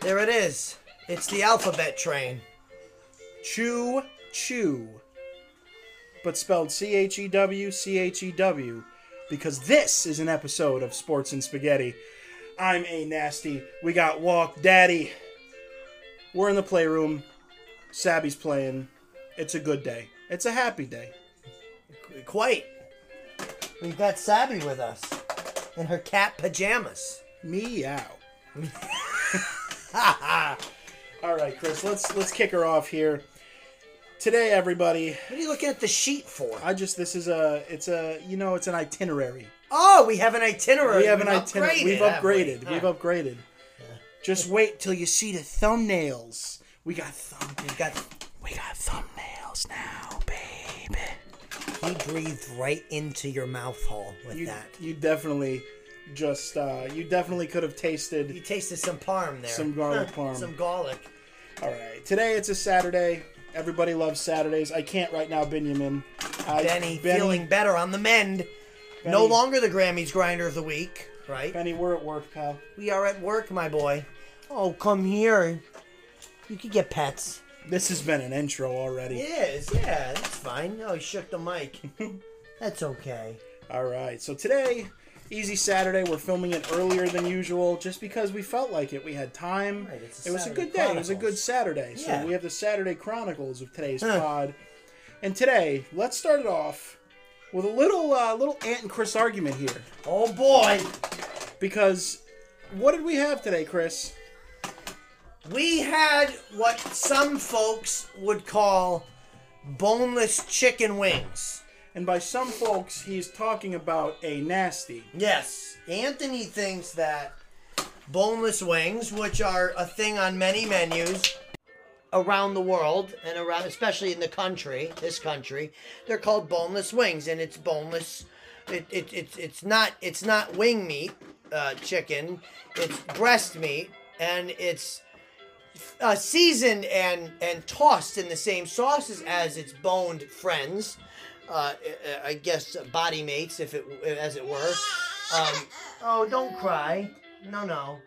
There it is. It's the alphabet train. Chew Chew. But spelled C H E W C H E W. Because this is an episode of Sports and Spaghetti. I'm A Nasty. We got Walk Daddy. We're in the playroom. Sabby's playing. It's a good day. It's a happy day. Quite. We've got Sabby with us in her cat pajamas. Meow. All right, Chris. Let's let's kick her off here. Today, everybody. What are you looking at the sheet for? I just this is a it's a you know it's an itinerary. Oh, we have an itinerary. We have an itinerary. We've we? upgraded. We've Huh. upgraded. Just wait till you see the thumbnails. We got thumb. We've got. We got thumbnails now, baby. He breathed right into your mouth hole with You that. you definitely just uh you definitely could have tasted. You tasted. some parm there. Some garlic parm. some garlic. All right. Today it's a Saturday. Everybody loves Saturdays. I can't right now, Benjamin. I, Benny, feeling better on the mend. No longer the Grammys grinder of the week, right? Benny, we're at work, pal. We are at work, my boy. Oh, come here. You could get pets. This has been an intro already. It is, yeah, that's fine. Oh, he shook the mic. that's okay. All right. So today, easy Saturday. We're filming it earlier than usual, just because we felt like it. We had time. Right, it was a good day. It was a good. Saturday. So Yeah. we have the Saturday Chronicles of today's Huh. pod. And today, let's start it off with a little uh, little Ant and Chris argument here, Oh boy, because what did we have today, Chris? we had what some folks would call boneless chicken wings. And by some folks, he's talking about a nasty. Yes, Anthony thinks that boneless wings, which are a thing on many menus around the world and around, especially in the country, this country, they're called boneless wings, and it's boneless. It, it, it's it's not it's not wing meat, uh, chicken. It's breast meat, and it's uh, seasoned and and tossed in the same sauces as its boned friends. Uh, I- I guess body mates, if it as it were. Um, oh, don't cry. No, no,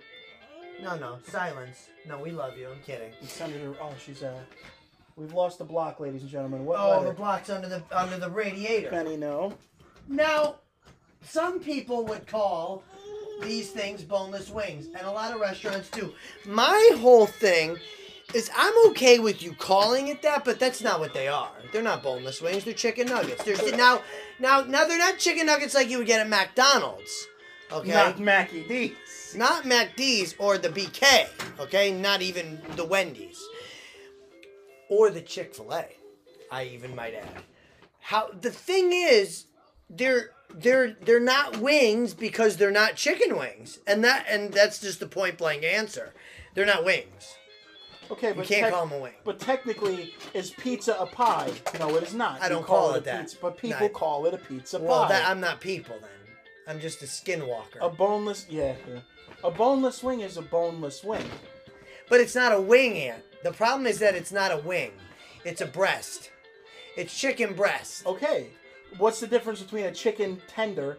no, no. Silence. No, we love you. I'm kidding. Senator, oh, she's uh, we've lost the block, ladies and gentlemen. What Oh, the block's under the under the radiator. Benny, no. Now, some people would call these things boneless wings, and a lot of restaurants do. My whole thing is I'm okay with you calling it that, but that's not what they are. They're not boneless wings. They're chicken nuggets. They're now, now, now they're not chicken nuggets like you would get at McDonald's. Okay, Not Mackie D's. not MacD's or the BK, okay? Not even the Wendy's. Or the Chick-fil-A, I even might add. How the thing is, they're they're they're not wings because they're not chicken wings. And that and that's just the point blank answer. They're not wings. Okay, You but can't tec- call them a wing. But technically, is pizza a pie? No, it is not. I don't call it a that. Pizza, but people call it a pizza Well, pie. that I'm not people then. I'm just a skinwalker. a boneless, yeah, yeah. A boneless wing is a boneless wing. But it's not a wing, Ant. The problem is that it's not a wing. It's a breast. It's chicken breast. Okay, what's the difference between a chicken tender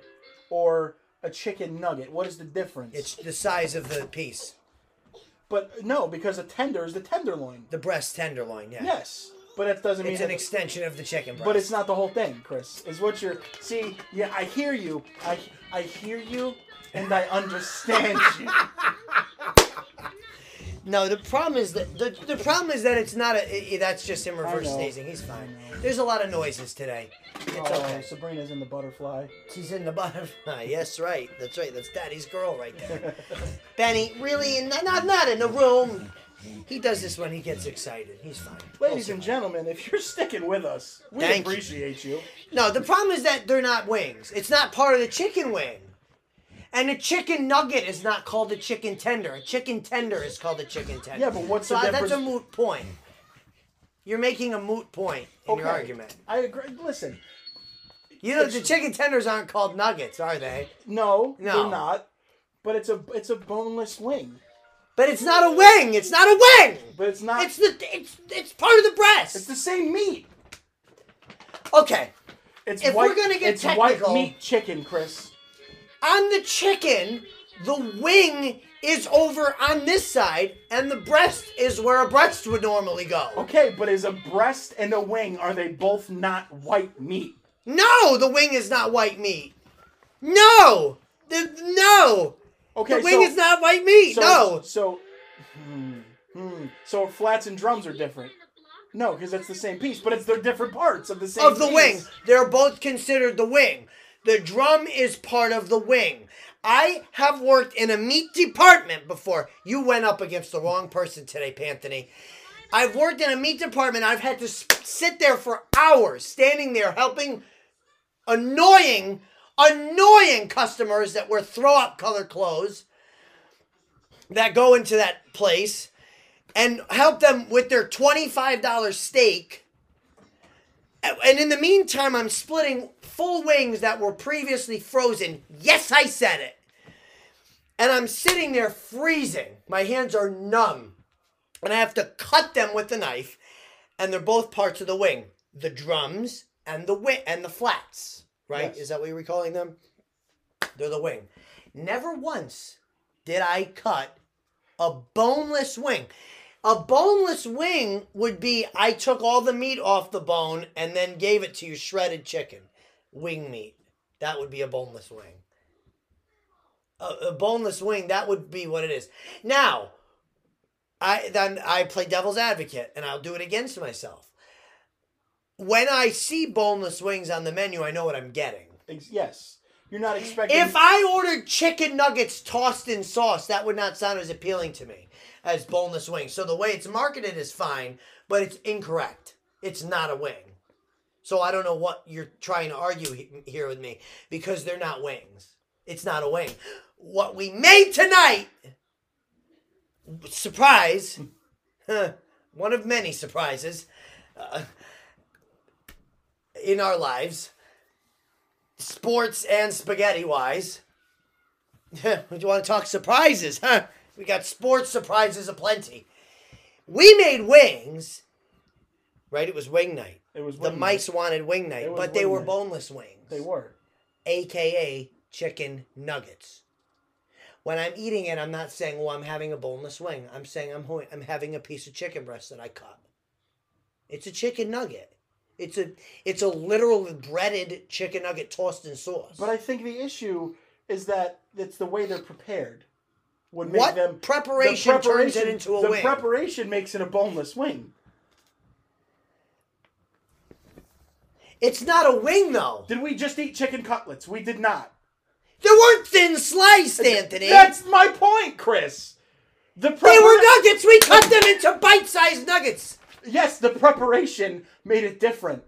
or a chicken nugget? What is the difference? It's the size of the piece. But no, because a tender is the tenderloin. The breast tenderloin, yeah. Yes, but that doesn't mean. It's an that- extension of the chicken breast. But it's not the whole thing, Chris. Is what you're. See, yeah, I hear you. I I hear you, and I understand you. No, the problem is that the, the problem is that it's not a. i- i- that's just him reverse know. sneezing. He's fine. There's a lot of noises today. It's oh, okay. Sabrina's in the butterfly. She's in the butterfly. Yes, right. That's right. That's Daddy's girl right there. Benny, really? In, not not in the room. He does this when he gets excited. He's fine. Ladies and gentlemen, if you're sticking with us, we Thank you. appreciate you. No, the problem is that they're not wings. It's not part of the chicken wing. And a chicken nugget is not called a chicken tender. A chicken tender is called a chicken tender. Yeah, but what's so the uh, that's a moot point. You're making a moot point in your Okay. argument. I agree. Listen, You know, the chicken tenders aren't called nuggets, are they? no, No. they're not. But it's a it's a boneless wing. But it's not a wing. It's not a wing. But it's not. It's the it's it's part of the breast. it's the same meat. okay. It's If white, we're gonna get it's white meat chicken, Chris. On the chicken, the wing is over on this side, and the breast is where a breast would normally go. Okay, but is a breast and a wing are they both not white meat? No, the wing is not white meat. No, the, no, Okay, the wing so, is not white meat. so, no, So, hmm, hmm. so flats and drums are different. No, because that's the same piece, but it's they're different parts of the same of the piece. wing. They're both considered the wing. The drum is part of the wing. I have worked in a meat department before. You went up against the wrong person today, Panthony. I've worked in a meat department. I've had to sit there for hours, standing there helping annoying, annoying customers that wear throw up color clothes that go into that place and help them with their $25 steak. And in the meantime, I'm splitting full wings that were previously frozen. Yes, I said it. And I'm sitting there freezing. My hands are numb. And I have to cut them with the knife. And they're both parts of the wing the drums and the wing and the flats, right? Yes. Is that what you were calling them? They're the wing. Never once did I cut a boneless wing. A boneless wing would be I took all the meat off the bone and then gave it to you shredded chicken, wing meat. That would be a boneless wing. A, a boneless wing, that would be what it is. Now, I then I play devil's advocate and I'll do it against myself. When I see boneless wings on the menu, I know what I'm getting. Yes, you're not expecting. If I ordered chicken nuggets tossed in sauce, that would not sound as appealing to me as boneless wings. So the way it's marketed is fine, but it's incorrect. It's not a wing. So I don't know what you're trying to argue here with me because they're not wings. It's not a wing. What we made tonight, surprise, one of many surprises uh, in our lives sports and spaghetti wise. Do you want to talk surprises, huh? We got sports surprises aplenty. We made wings, right? It was wing night. it was The wing mice wanted wing night, but they were night. boneless wings. They were. AKA chicken nuggets. When I'm eating it, I'm not saying, "Well, I'm having a boneless wing." I'm saying I'm ho- I'm having a piece of chicken breast that I cut. It's a chicken nugget. It's a it's a literal breaded chicken nugget tossed in sauce. But I think the issue is that it's the way they're prepared. Would make what them preparation, the turns it into a the wing? preparation makes it a boneless wing. it's not a wing though. Did we just eat chicken cutlets? We did not. They weren't thin sliced, Anthony. That's my point, Chris. The they were nuggets. We cut them into bite-sized nuggets. Yes, the preparation made it different.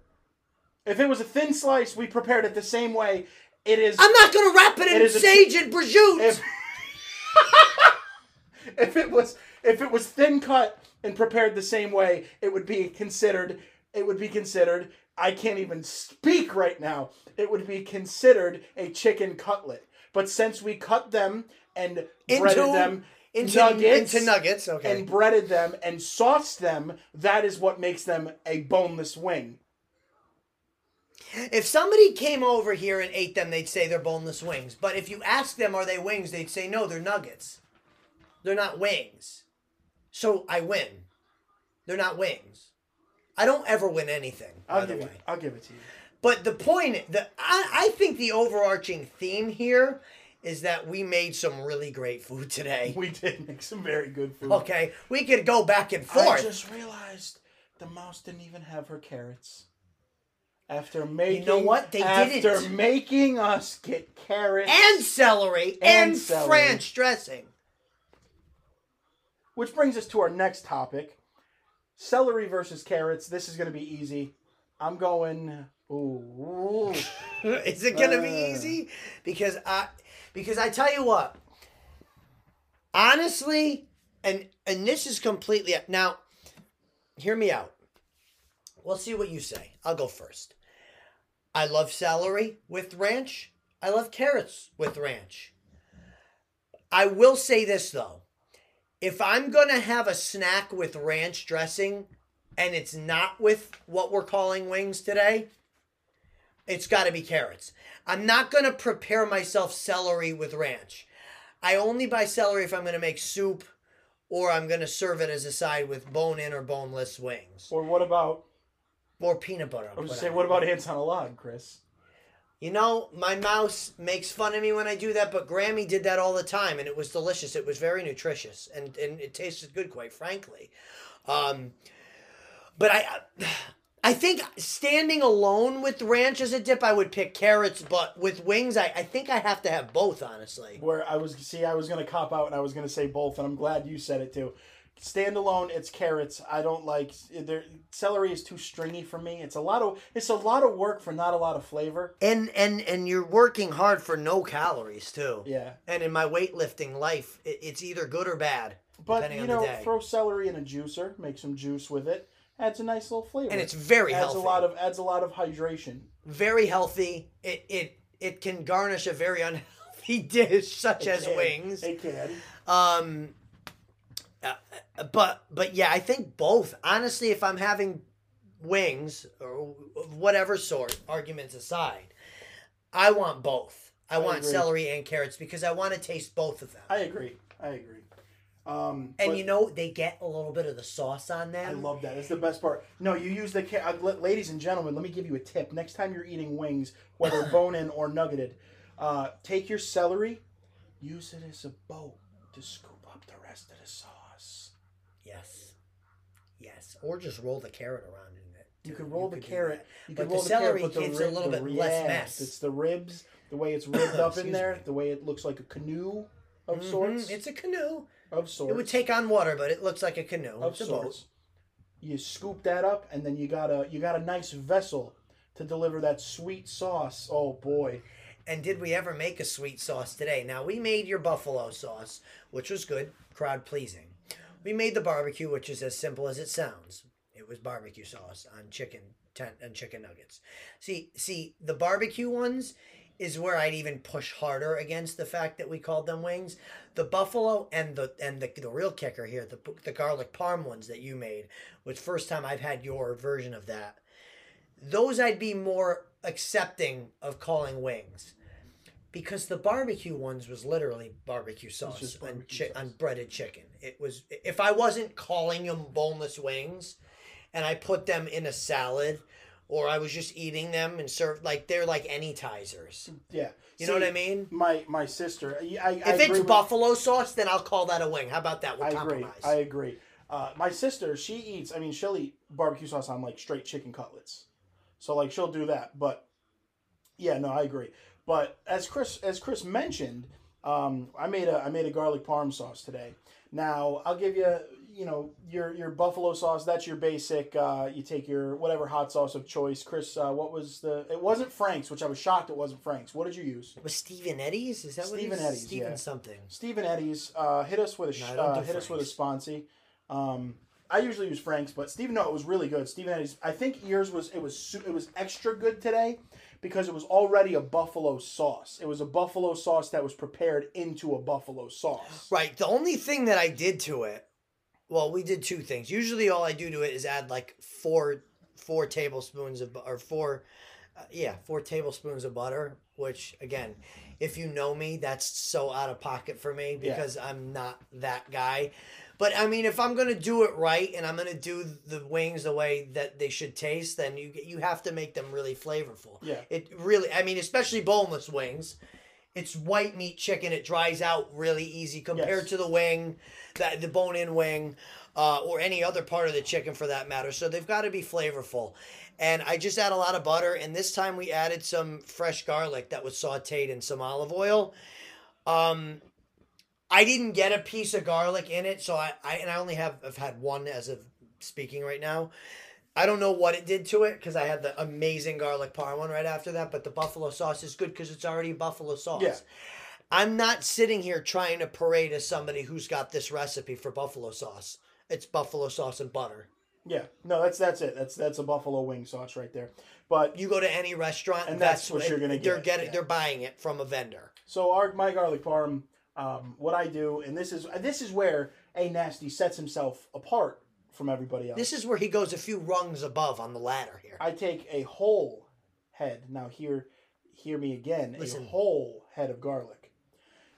If it was a thin slice, we prepared it the same way. It is. I'm not gonna wrap it in It is a sage and prosciutto. if, if it was if it was thin cut and prepared the same way, it would be considered. It would be considered. I can't even speak right now. It would be considered a chicken cutlet. But since we cut them and breaded Into- them into nuggets, into nuggets. Okay. and breaded them and sauced them, that is what makes them a boneless wing. If somebody came over here and ate them, they'd say they're boneless wings. But if you ask them, are they wings? They'd say, no, they're nuggets. They're not wings. So I win. They're not wings. I don't ever win anything, I'll give way. it. I'll give it to you. But the point, the I, I think the overarching theme here is that we made some really great food today. We did make some very good food. Okay, we could go back and forth. I just realized the mouse didn't even have her carrots. After making, you know what? They after didn't. making us get carrots, and celery And and, celery. French dressing. Which brings us to our next topic: celery versus carrots. This is going to be easy. I'm going. Ooh, Is it gonna be Uh. easy? Because I because I tell you what, honestly, and and this is completely now. Hear me out. We'll see what you say. I'll go first. I love celery with ranch. I love carrots with ranch. I will say this though. If I'm going to have a snack with ranch dressing and it's not with what we're calling wings today, it's got to be carrots. I'm not going to prepare myself celery with ranch. I only buy celery if I'm going to make soup or I'm going to serve it as a side with bone in or boneless wings Or what about? or peanut butter. I was just saying, on what about ants on a log, Chris? You know, my mouse makes fun of me when I do that, but Grammy did that all the time, and it was delicious. It was very nutritious, and, and it tasted good, quite frankly. Um, but I, I think standing alone with ranch as a dip, I would pick carrots. But with wings, I, I think I have to have both, honestly. Where I was, see, I was gonna cop out, and I was gonna say both, and I'm glad you said it too. Standalone, it's carrots. I don't like there. Celery is too stringy for me. It's a lot of it's a lot of work for not a lot of flavor. And and and you're working hard for no calories too. Yeah, And in my weightlifting life, it, it's either good or bad. but you know, throw celery in a juicer, make some juice with it. Adds a nice little flavor. And it's very adds healthy. a lot of adds a lot of hydration. very healthy. It it it can garnish a very unhealthy dish such as can. wings. It can. Um, uh, but but yeah, I think both. Honestly, if I'm having wings or whatever sort, arguments aside, I want both. I, I want agree. celery and carrots because I want to taste both of them. I agree. I agree. Um, and you know, they get a little bit of the sauce on them. I love that. It's the best part. No, you use the ca- uh, la- ladies and gentlemen. Let me give you a tip. Next time you're eating wings, whether bone in or nuggeted, uh, take your celery, use it as a boat to scoop up the rest of the sauce. Or just roll the carrot around in it. You can roll the could carrot. You But can the roll the celery carrot, the gives a rib- little the bit less yes, mess. It's the ribs, the way it's ribbed up in there, me. the way it looks like a canoe of Mhm, sorts. It's a canoe. of sorts. It would take on water, but it looks like a canoe. of It's a sorts. boat. You scoop that up, and then you got a you got a nice vessel to deliver that sweet sauce. Oh boy, And did we ever make a sweet sauce today? Now we made your buffalo sauce, which was good, crowd pleasing. We made the barbecue, which is as simple as it sounds. It was barbecue sauce on chicken tent and chicken nuggets. See, see, the barbecue ones is where I'd even push harder against the fact that we called them wings. The buffalo and the and the, the real kicker here, the the garlic parm ones that you made, was first time I've had your version of that. Those I'd be more accepting of calling wings. Because the barbecue ones was literally barbecue sauce just on, chi- sauce. on breaded chicken. It was if I wasn't calling them boneless wings, and I put them in a salad, or I was just eating them and served like they're like any tizers. yeah. You know what I mean? My my sister. I, I, If agree it's with- buffalo sauce, then I'll call that a wing. How about that? We'll I agree. compromise. I agree. Uh, my sister, she eats. I mean, she'll eat barbecue sauce on like straight chicken cutlets. So like she'll do that. But yeah, no, I agree. But as Chris as Chris mentioned, um, I made a I made a garlic parm sauce today. Now I'll give you you know your your buffalo sauce. That's your basic. Uh, you take your whatever hot sauce of choice. Chris, uh, what was the? It wasn't Frank's, which I was shocked it wasn't Frank's. What did you use? It Was Stephen Eddie's? Is that what Stephen he's Eddie's, Stephen yeah. something. Stephen Eddie's uh, hit us with a No, uh, do hit us with a Frank's. Um, I usually use Frank's, but Stephen, no, it was really good. Stephen Eddie's. I think yours was it was it was extra good today because it was already a buffalo sauce. It was a buffalo sauce that was prepared into a buffalo sauce. Right. The only thing that I did to it, well, we did two things. Usually, all I do to it is add like four four tablespoons of or four, uh, yeah, four tablespoons of butter. Which again, if you know me, that's so out of pocket for me Yeah. because I'm not that guy. But I mean, if I'm gonna do it right and I'm gonna do the wings the way that they should taste, then you you have to make them really flavorful. Yeah. It really, I mean, especially boneless wings. It's white meat chicken. It dries out really easy compared Yes. to the wing, the, the bone-in wing, uh, or any other part of the chicken for that matter. So they've got to be flavorful. And I just add a lot of butter. And this time we added some fresh garlic that was sautéed in some olive oil. Um, I didn't get a piece of garlic in it, so I, I and I only have I've had one as of speaking right now. I don't know what it did to it because I had the amazing garlic parm one right after that, but the buffalo sauce is good because it's already buffalo sauce. Yeah. I'm not sitting here trying to parade as somebody who's got this recipe for buffalo sauce. It's buffalo sauce and butter. Yeah, no, that's that's it. That's that's a buffalo wing sauce right there. But You go to any restaurant, And that's what you're gonna get. They're getting, yeah. they're buying it from a vendor. So our my garlic parm, um, what I do, and this is this is where a nasty sets himself apart from everybody else. This is where he goes a few rungs above on the ladder here. I take a whole head. Now hear hear me again. Listen. A whole head of garlic.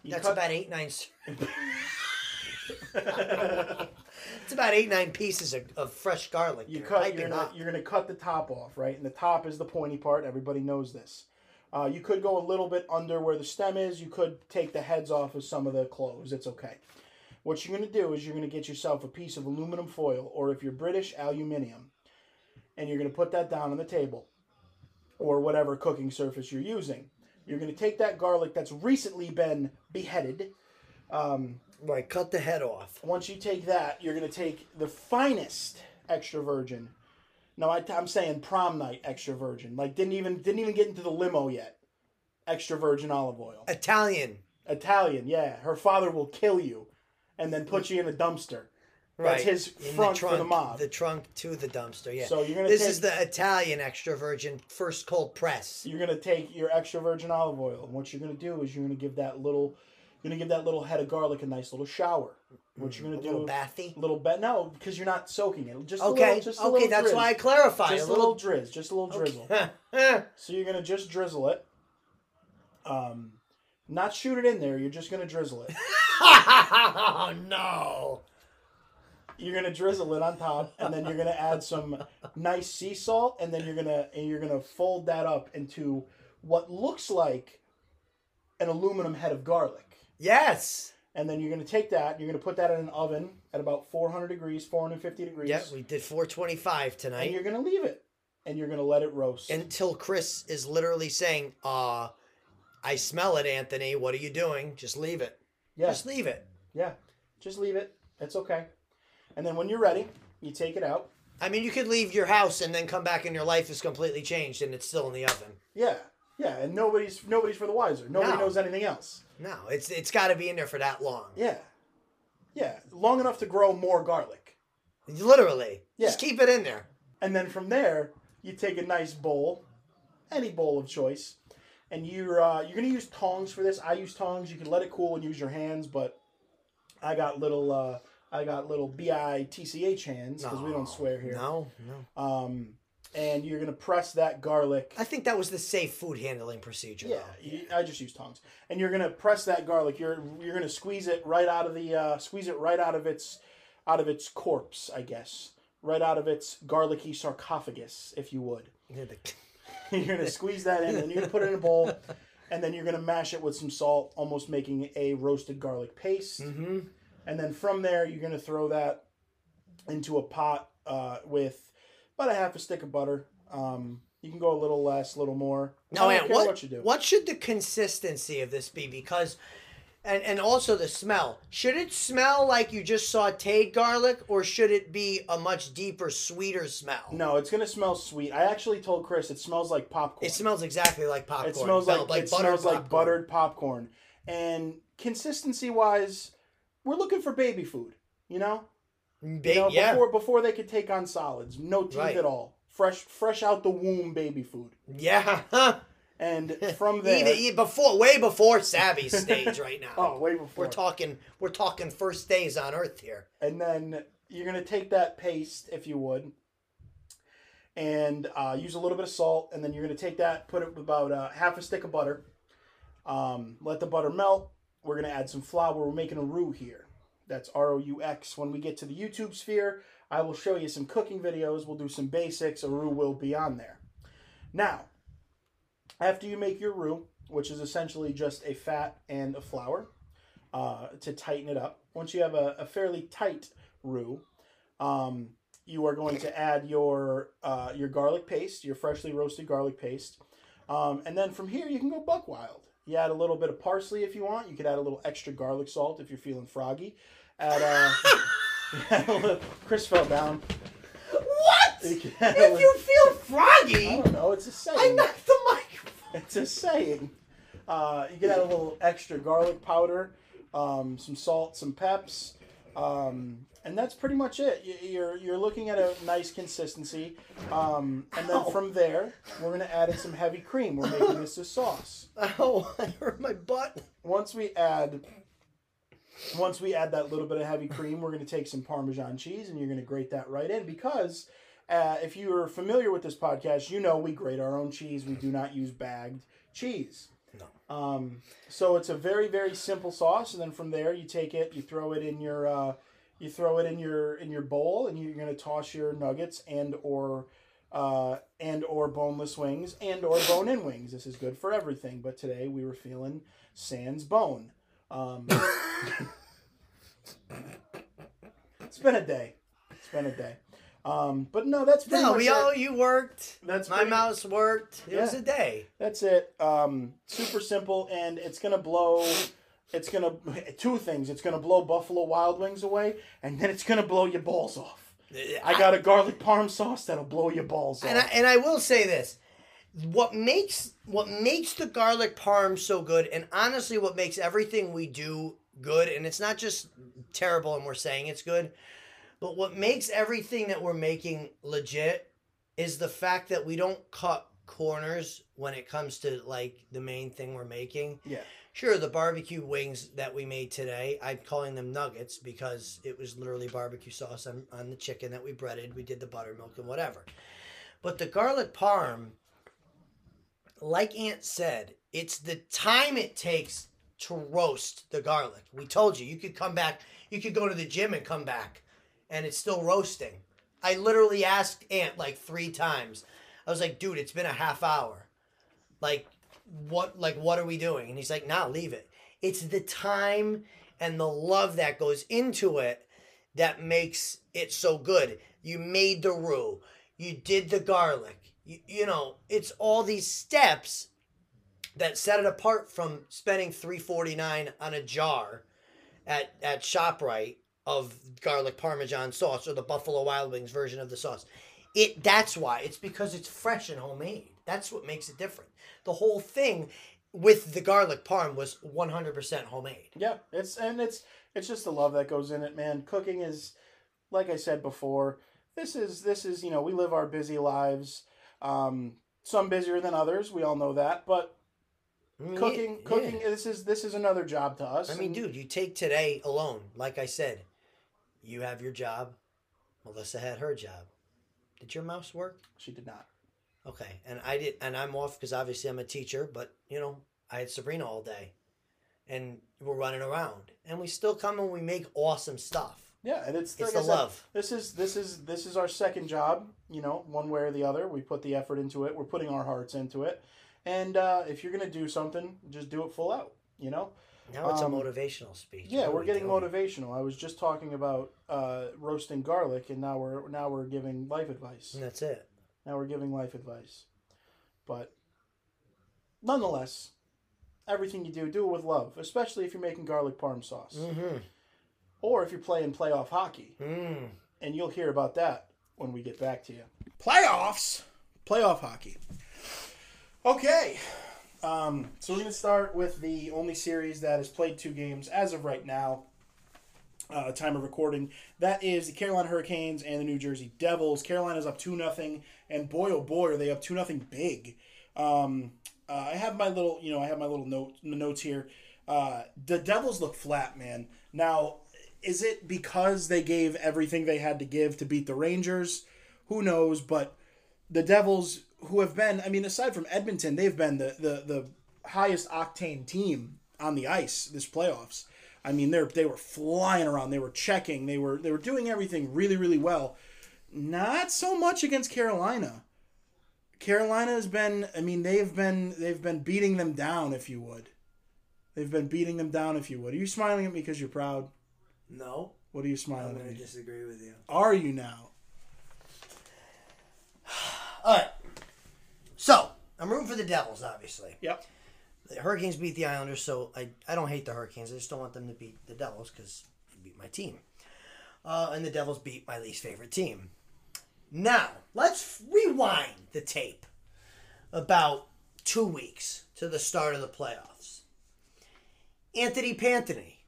You That's cut- about eight nine. it's about eight nine pieces of, of fresh garlic. You there, cut. You're gonna, you're gonna cut the top off, right? And the top is the pointy part. Everybody knows this. Uh, you could go a little bit under where the stem is. You could take the heads off of some of the cloves. It's okay. What you're gonna do is you're gonna get yourself a piece of aluminum foil, or if you're British, aluminium, and you're gonna put that down on the table, or whatever cooking surface you're using. You're gonna take that garlic that's recently been beheaded. Um, Right, cut the head off. once you take that, you're going to take the finest extra virgin. No, I, am saying prom night extra virgin. Like didn't even didn't even get into the limo yet. Extra virgin olive oil. Italian. Italian, yeah. Her father will kill you, and then put you in a dumpster. Right. That's his front the trunk, for the mob. The trunk to the dumpster. Yeah. So you're gonna This take, is the Italian extra virgin first cold press. you're gonna take your extra virgin olive oil, and what you're gonna do is you're gonna give that little you're gonna give that little head of garlic a nice little shower. What you're gonna do little bathy. A little bit no because you're not soaking it. Just a Okay. little, just a okay, little that's drizz. why I clarified. just a little. drizz, just a little drizzle. Okay. So you're gonna just drizzle it. Um, not shoot it in there. You're just gonna drizzle it. oh no. You're gonna drizzle it on top, and then you're gonna add some nice sea salt, and then you're gonna and you're gonna fold that up into what looks like an aluminum head of garlic. Yes. And then you're gonna take that. You're gonna put that in an oven at about 400 degrees, 450 degrees. Yeah, we did 425 tonight. and you're gonna leave it, and you're gonna let it roast. until Chris is literally saying, "Uh, I smell it, Anthony. What are you doing? Just leave it. yeah, Just leave it." yeah. Just leave it. It's okay. And then when you're ready, you take it out. I mean, you could leave your house and then come back and your life is completely changed and it's still in the oven. Yeah, yeah, and nobody's nobody's for the wiser. Nobody No. knows anything else. No, it's it's got to be in there for that long. Yeah, yeah, long enough to grow more garlic, Literally. Just keep it in there. and then from there you take a nice bowl, any bowl of choice, and you're uh, you're gonna use tongs for this. I use tongs. You can let it cool and use your hands, but I got little uh, I got little B I T C H hands because we don't swear here. No, no. Um, and you're gonna press that garlic. I think that was the safe food handling procedure. Yeah, you- I just use tongs, and you're gonna press that garlic. You're you're gonna squeeze it right out of the uh, squeeze it right out of its out of its corpse, I guess, right out of its garlicky sarcophagus, if you would. You're gonna squeeze that in, and you're gonna put it in a bowl, and then you're gonna mash it with some salt, almost making a roasted garlic paste. Mhm. And then from there, you're gonna throw that into a pot uh, with about a half a stick of butter. Um, you can go a little less, a little more. No, care what, what you do. what should the consistency of this be? Because, and and also the smell. Should it smell like you just sautéed garlic, or should it be a much deeper, sweeter smell? No, it's gonna smell sweet. I actually told Chris it smells like popcorn. It smells exactly like popcorn. It smells Bell- like, it smells like buttered popcorn. And consistency wise, we're looking for baby food. You know, Ba- you know yeah, before before they could take on solids, no teeth Right. at all, fresh fresh out the womb baby food. yeah. And from there, Even, before, way before Sabby's stage right now. oh, way before. We're talking, we're talking first days on Earth here. and then you're gonna take that paste, if you would, and uh, use a little bit of salt, and then you're gonna take that, put it about uh, half a stick of butter. Um, let the butter melt. We're gonna add some flour. We're making a roux here. That's R O U X. When we get to the YouTube sphere, I will show you some cooking videos. We'll do some basics. A roux will be on there. Now, after you make your roux, which is essentially just a fat and a flour, uh, to tighten it up. Once you have a, a fairly tight roux, um, you are going to add your uh, your garlic paste, your freshly roasted garlic paste, um, and then from here you can go buck wild. You add a little bit of parsley if you want. You could add a little extra garlic salt if you're feeling froggy. Add, uh, add a little, Chris fell down. What? You can add a If little- you feel froggy, I don't know. It's a saying. I knocked the microphone. It's a saying. Uh, you can add a little extra garlic powder, um, some salt, some peps, um, and that's pretty much it. You- You're you're looking at a nice consistency, um, and then Ow. from there we're gonna add in some heavy cream. We're making this a sauce. Oh, I hurt my butt. Once we add. Once we add that little bit of heavy cream, we're going to take some Parmesan cheese and you're going to grate that right in because uh, if you are familiar with this podcast, you know we grate our own cheese. We do not use bagged cheese. No. Um, so it's a very very simple sauce, and then from there you take it, you throw it in your, uh, you throw it in your in your bowl, and you're gonna toss your nuggets and or. Uh, and or boneless wings and or bone in wings. This is good for everything, but today we were feeling sans bone. Um, it's been a day. It's been a day. Um, but no, that's pretty No, we it. all you worked. That's My pretty- mouse worked. It was a day. That's it. Um, super simple, and it's gonna blow. It's gonna two things. It's gonna blow Buffalo Wild Wings away, and then it's gonna blow your balls off. I got a garlic parm sauce that'll blow your balls off. And I, and I will say this: what makes what makes the garlic parm so good, and honestly, what makes everything we do good, and it's not just terrible, and we're saying it's good, but what makes everything that we're making legit is the fact that we don't cut corners when it comes to like the main thing we're making. yeah, Sure, the barbecue wings that we made today, I'm calling them nuggets because it was literally barbecue sauce on, on the chicken that we breaded. We did the buttermilk and whatever. But the garlic parm, like Ant said, it's the time it takes to roast the garlic. We told you, you could come back, you could go to the gym and come back, and it's still roasting. I literally asked Ant like three times. I was like, dude, it's been a half hour. Like, what like what are we doing? And he's like nah leave it. It's the time and the love that goes into it that makes it so good. You made the roux. You did the garlic. You, you know it's all these steps that set it apart from spending 349 on a jar at at shoprite of garlic parmesan sauce or the buffalo wild wings version of the sauce. It that's why. It's because it's fresh and homemade that's what makes it different the whole thing with the garlic parm was 100% homemade yeah. It's and it's it's just the love that goes in it, man. Cooking is, like I said before, this is this is you know we live our busy lives. Um, some busier than others. We all know that, but mean, cooking yeah. cooking this is this is another job to us. i mean dude you take today alone like i said you have your job melissa had her job did your mouse work she did not. Okay and i did and i'm off because obviously i'm a teacher but you know i had sabrina all day and we're running around and we still come and we make awesome stuff Yeah, and it's it's like the said, love This is this is this is our second job. You know, one way or the other, we put the effort into it. We're putting our hearts into it, and uh, if you're gonna do something, just do it full out. You know. now it's Um, a motivational speech Yeah, we're we getting doing? motivational. I was just talking about uh, roasting garlic, and now we're now we're giving life advice. and that's it Now we're giving life advice, but nonetheless, everything you do, do it with love. Especially if you're making garlic parm sauce, mm-hmm or if you're playing playoff hockey. mm. and you'll hear about that when we get back to you. Playoffs, playoff hockey. Okay, um, so we're going to start with the only series that has played two games as of right now. Uh, time of recording. That is the Carolina Hurricanes and the New Jersey Devils. Carolina's up two nothing, and boy oh boy are they up two nothing big. Um, uh, I have my little, you know, I have my little note notes here. Uh, the Devils look flat, man. Now, is it because they gave everything they had to give to beat the Rangers? Who knows? But the Devils, who have been, I mean, aside from Edmonton, they've been the the, the highest octane team on the ice this playoffs. I mean, they're they were flying around, they were checking, they were they were doing everything really really well. Not so much against Carolina. Carolina has been, I mean, they've been they've been beating them down, if you would. They've been beating them down, if you would. Are you smiling at me because you're proud? no What are you i'm smiling going at to disagree with you Are you now? all right so i'm rooting for the devils obviously Yep. the hurricanes beat the islanders so i, I don't hate the hurricanes i just don't want them to beat the devils because they beat my team uh, and the devils beat my least favorite team now let's rewind the tape about two weeks to the start of the playoffs anthony panthony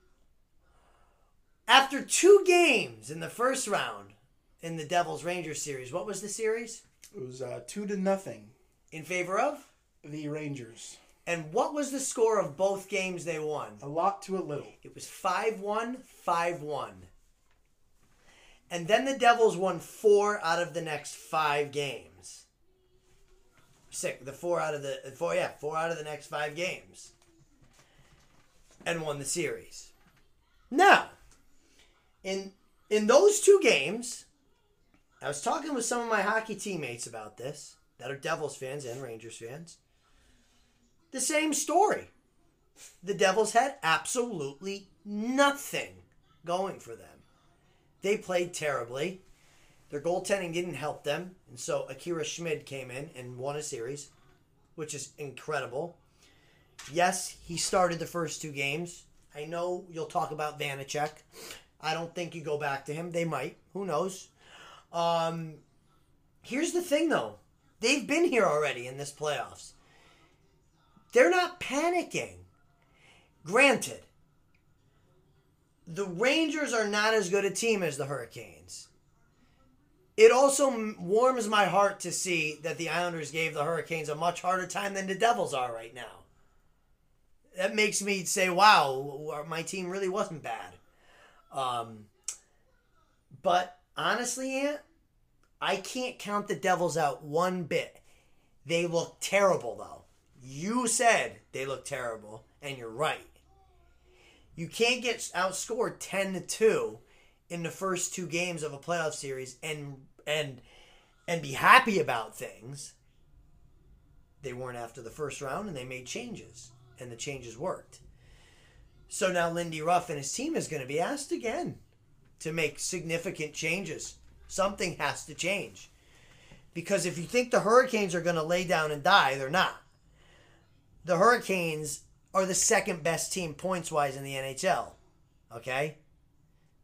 after two games in the first round in the devils rangers series what was the series It was uh, two to nothing. in favor of The Rangers. and what was the score of both games they won A lot to a little. It was 5 1, 5 1. And then the Devils won four out of the next five games. Sick. the four out of the four, yeah, four out of the next five games, and won the series. Now, in in those two games, I was talking with some of my hockey teammates about this that are Devils fans and Rangers fans. The same story. The Devils had absolutely nothing going for them. They played terribly. Their goaltending didn't help them, and so Akira Schmid came in and won a series, which is incredible. Yes, he started the first two games. I know you'll talk about Vanecek. I don't think you go back to him. They might. Who knows? Um, here's the thing, though. They've been here already in this playoffs. They're not panicking. Granted, the Rangers are not as good a team as the Hurricanes. It also warms my heart to see that the Islanders gave the Hurricanes a much harder time than the Devils are right now. That makes me say, wow, my team really wasn't bad. Um, but honestly, Ant, I can't count the Devils out one bit. They look terrible, though. You said they look terrible, and you're right. You can't get outscored 10 to 2 in the first two games of a playoff series and and and be happy about things. They weren't after the first round and they made changes and the changes worked. So now Lindy Ruff and his team is going to be asked again to make significant changes. Something has to change. Because if you think the Hurricanes are going to lay down and die, they're not. The Hurricanes are the second best team points wise in the NHL. Okay?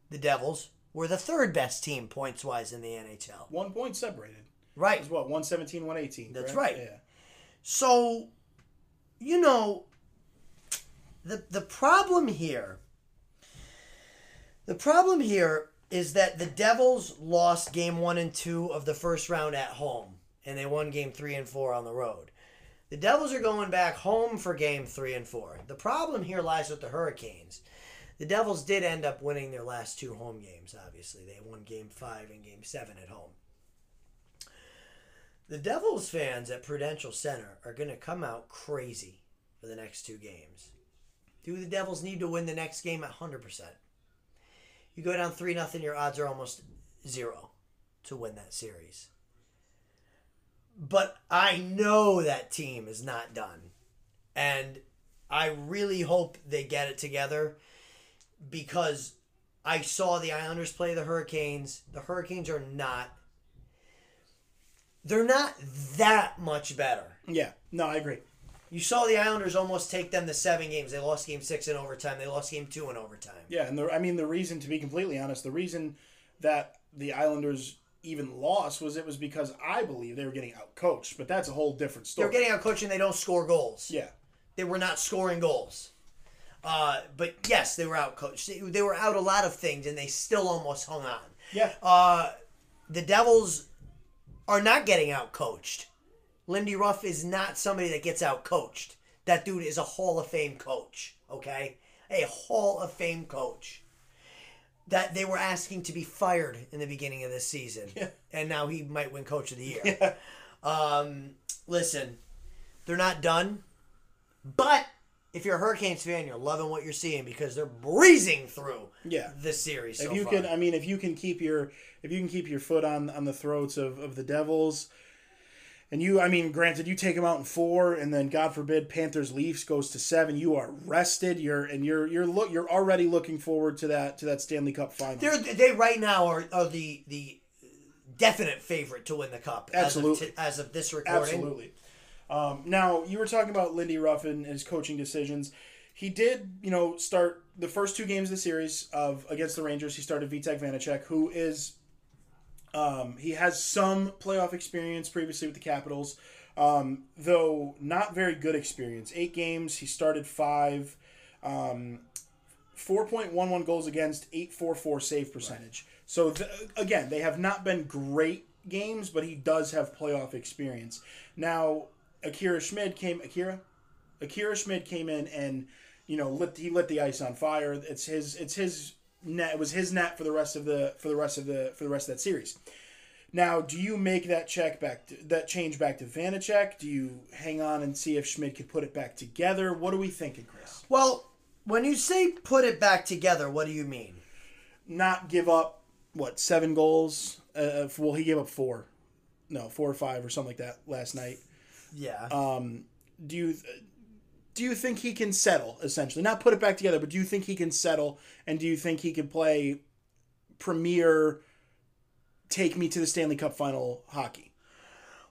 The Devils were the third best team points wise in the NHL. One point separated. Right. It's what, 117, 118. That's correct? right. Yeah. So, you know, the the problem here the problem here is that the Devils lost game 1 and 2 of the first round at home and they won game 3 and 4 on the road. The Devils are going back home for game 3 and 4. The problem here lies with the Hurricanes. The Devils did end up winning their last two home games, obviously. They won game 5 and game 7 at home. The Devils fans at Prudential Center are going to come out crazy for the next two games. Do the Devils need to win the next game at 100%? You go down 3 nothing, your odds are almost zero to win that series. But I know that team is not done. And I really hope they get it together because I saw the Islanders play the Hurricanes. The Hurricanes are not they're not that much better. Yeah. No, I agree. You saw the Islanders almost take them to seven games. They lost game six in overtime. They lost game two in overtime. Yeah, and the, I mean the reason, to be completely honest, the reason that the Islanders even lost was it was because I believe they were getting outcoached, but that's a whole different story. They're getting out and They don't score goals. yeah, They were not scoring goals. Uh, but yes, they were out coached. They, they were out a lot of things, and they still almost hung on. yeah, Uh, the Devils are not getting out coached. Lindy Ruff is not somebody that gets out coached. That dude is a Hall of Fame coach, okay? A Hall of Fame coach. That they were asking to be fired in the beginning of this season. Yeah. And now he might win coach of the year. Um, listen, they're not done. But if you're a Hurricanes fan, you're loving what you're seeing because they're breezing through yeah. this series. If so you far. can, I mean, if you can keep your if you can keep your foot on on the throats of of the Devils. And you, I mean, granted, you take them out in four, and then God forbid Panthers Leafs goes to seven. You are rested. You're and you're you're look you're already looking forward to that to that Stanley Cup final. They're they right now are, are the the definite favorite to win the cup. Absolutely. As of, t- as of this recording. Absolutely. Um, now you were talking about Lindy Ruffin and his coaching decisions. He did, you know, start the first two games of the series of against the Rangers. He started Vitek Vanecek, who is, um, he has some playoff experience previously with the Capitals, um, though not very good experience. Eight games, he started five. Um, 4.11 goals against, 844 save percentage. So, th- again, they have not been great games, but he does have playoff experience. Now, Akira Schmid came, Akira? Akira Schmid came in and, you know, lit, he lit the ice on fire. It's his, it's his net, it was his net for the rest of the, for the rest of the, for the rest of that series. Now, do you make that check back to, that change back to Vanecek? Do you hang on and see if Schmid could put it back together? What are we thinking, Chris? Well, when you say put it back together, what do you mean? Not give up what seven goals? Uh, well, he gave up four, no, four or five or something like that last night. Yeah. Um, do you do you think he can settle essentially? Not put it back together, but do you think he can settle? And do you think he can play premier? Take me to the Stanley Cup final hockey.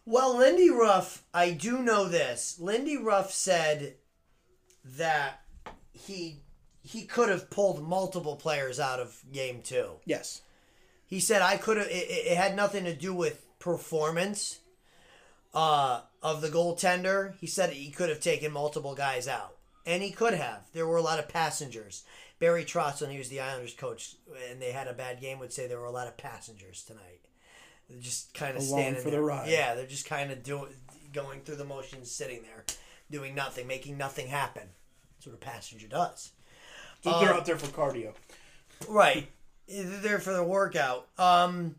Well, Lindy Ruff, I do know this. Lindy Ruff said that he he could have pulled multiple players out of game two. Yes. He said I could have. It, it had nothing to do with performance uh, of the goaltender. He said he could have taken multiple guys out, and he could have. There were a lot of passengers. Barry Trotz, when he was the Islanders coach, and they had a bad game, would say there were a lot of passengers tonight. They're just kind of Along standing for the there. ride. Yeah, they're just kind of doing, going through the motions, sitting there, doing nothing, making nothing happen. That's what a passenger does. So they're out there for cardio. Right. They're there for the workout. Um,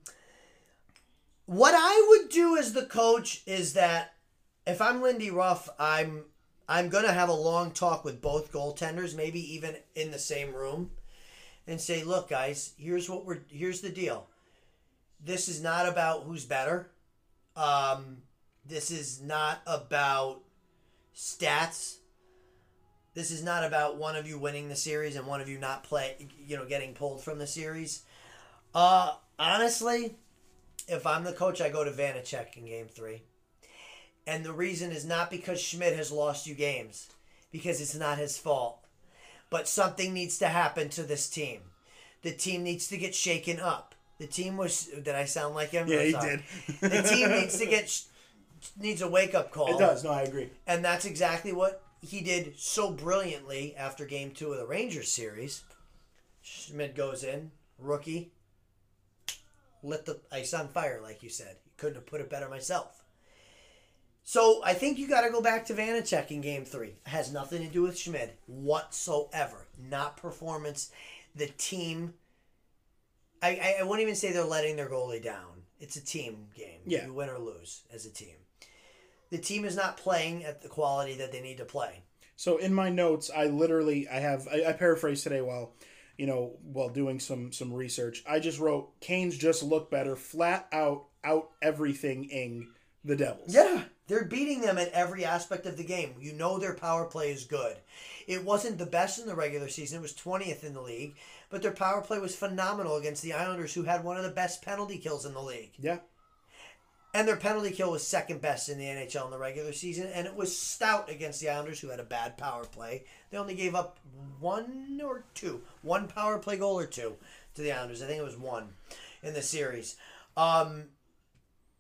what I would do as the coach is that if I'm Lindy Ruff, I'm I'm gonna have a long talk with both goaltenders, maybe even in the same room, and say, "Look, guys, here's what we're here's the deal. This is not about who's better. Um, this is not about stats. This is not about one of you winning the series and one of you not play, you know, getting pulled from the series. Uh, honestly, if I'm the coach, I go to Vanecek in game three. And the reason is not because Schmid has lost you games, because it's not his fault. But something needs to happen to this team. The team needs to get shaken up. The team was. Did I sound like him? Yeah, he did. The team needs to get needs a wake up call. It does. No, I agree. And that's exactly what he did so brilliantly after game two of the Rangers series. Schmid goes in, rookie, lit the ice on fire, like you said. Couldn't have put it better myself. So I think you got to go back to Vanecek in game three. It has nothing to do with Schmid whatsoever. Not performance. The team. I, I, I wouldn't even say they're letting their goalie down. It's a team game. Yeah. You win or lose as a team. The team is not playing at the quality that they need to play. So in my notes, I literally I have I, I paraphrased today while you know while doing some some research. I just wrote Canes just look better, flat out out everything ing the Devils. Yeah. They're beating them at every aspect of the game. You know their power play is good. It wasn't the best in the regular season. It was 20th in the league, but their power play was phenomenal against the Islanders who had one of the best penalty kills in the league. Yeah. And their penalty kill was second best in the NHL in the regular season, and it was stout against the Islanders, who had a bad power play. They only gave up one or two, one power play goal or two to the Islanders. I think it was one in the series. Um,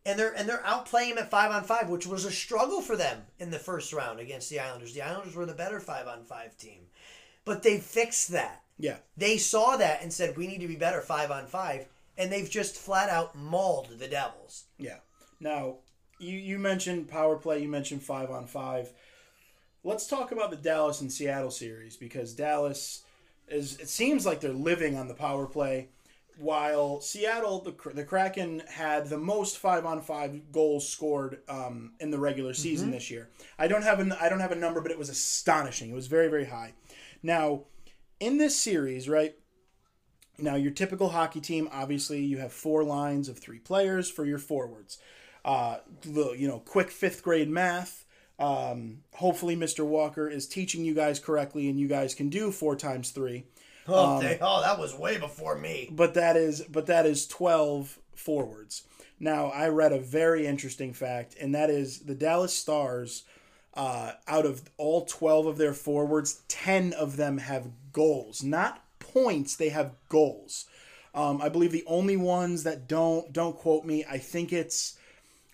and they're and they're outplaying them at five on five, which was a struggle for them in the first round against the Islanders. The Islanders were the better five on five team, but they fixed that. Yeah. They saw that and said we need to be better five on five, and they've just flat out mauled the Devils. Yeah. Now, you you mentioned power play, you mentioned 5 on 5. Let's talk about the Dallas and Seattle series because Dallas is it seems like they're living on the power play while Seattle the the Kraken had the most 5 on 5 goals scored um, in the regular season this year. I don't have an I don't have a number but it was astonishing. It was very very high. Now, in this series, right? Now, your typical hockey team, obviously, you have four lines of three players for your forwards. Uh, the, you know, quick fifth grade math. Um, hopefully, Mr. Walker is teaching you guys correctly, and you guys can do four times three. Oh, they, oh, that was way before me. But that is, but that is twelve forwards. Now, I read a very interesting fact, and that is the Dallas Stars. Uh, out of all twelve of their forwards, ten of them have goals, not points. They have goals. Um, I believe the only ones that don't don't quote me. I think it's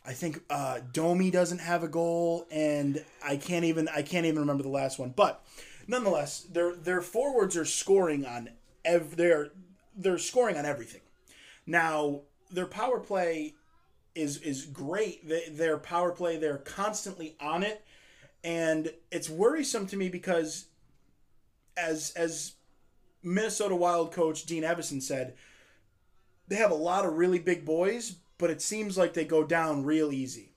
I think uh, Domi doesn't have a goal, and I can't even I can't even remember the last one. But nonetheless, their their forwards are scoring on ev- they're they're scoring on everything. Now their power play is is great. Their power play they're constantly on it, and it's worrisome to me because as as Minnesota Wild coach Dean Evason said, they have a lot of really big boys, but it seems like they go down real easy.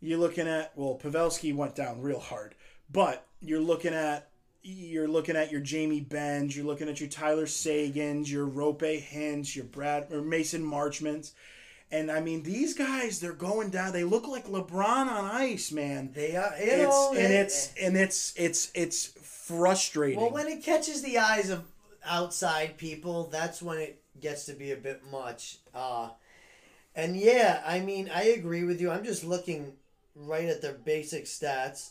You're looking at well, Pavelski went down real hard, but you're looking at you're looking at your Jamie Benns, you're looking at your Tyler Seguins, your Roope Hintz, your Brad or Mason Marchments. And I mean, these guys, they're going down. They look like LeBron on ice, man. They are, you It's, know, and it's and it's it's it's frustrating. Well, when it catches the eyes of outside people, that's when it gets to be a bit much. Uh, and yeah, I mean, I agree with you. I'm just looking right at their basic stats.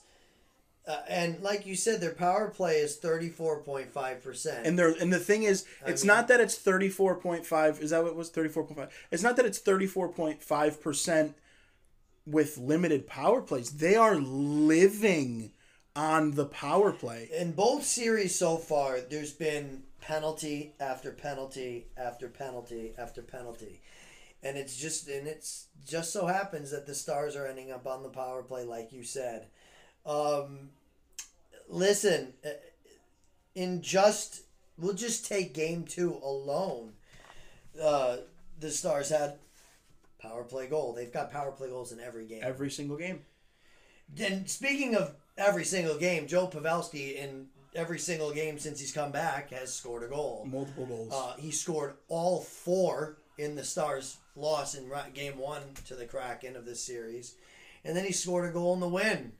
Uh, and like you said, their power play is 34.5%. And there, and the thing is, it's mean- not that it's thirty four point five. Is that what it was? Thirty four point five. It's not that it's thirty four point five percent with limited power plays. They are living on the power play. in both series so far, there's been penalty after penalty after penalty after penalty. And it's just and it's just so happens that the stars are ending up on the power play like you said. Um listen, uh, in just we'll just take game 2 alone. Uh the stars had power play goal. They've got power play goals in every game. Every single game. And speaking of every single game, Joe Pavelski in every single game since he's come back has scored a goal. Multiple goals. Uh, he scored all four in the Stars' loss in game one to the Kraken of this series. And then he scored a goal in the win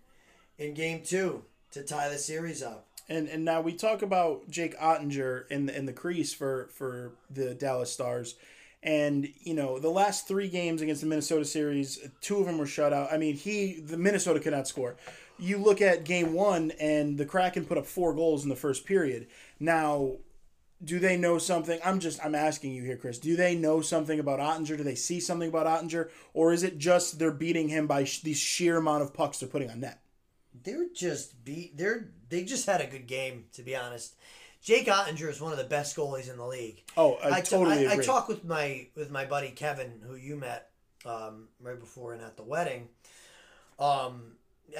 in game two to tie the series up. And and now we talk about Jake Oettinger in the in the crease for for the Dallas Stars. And you know the last three games against the Minnesota series, two of them were shut out. I mean, he the Minnesota could not score. You look at game one, and the Kraken put up four goals in the first period. Now, do they know something? I'm just I'm asking you here, Chris. Do they know something about Oettinger? Do they see something about Oettinger, or is it just they're beating him by sh- the sheer amount of pucks they're putting on net? They're just beat. They're they just had a good game to be honest. Jake Oettinger is one of the best goalies in the league. Oh, I, I, totally I, I talked with my with my buddy Kevin, who you met um, right before and at the wedding. Um,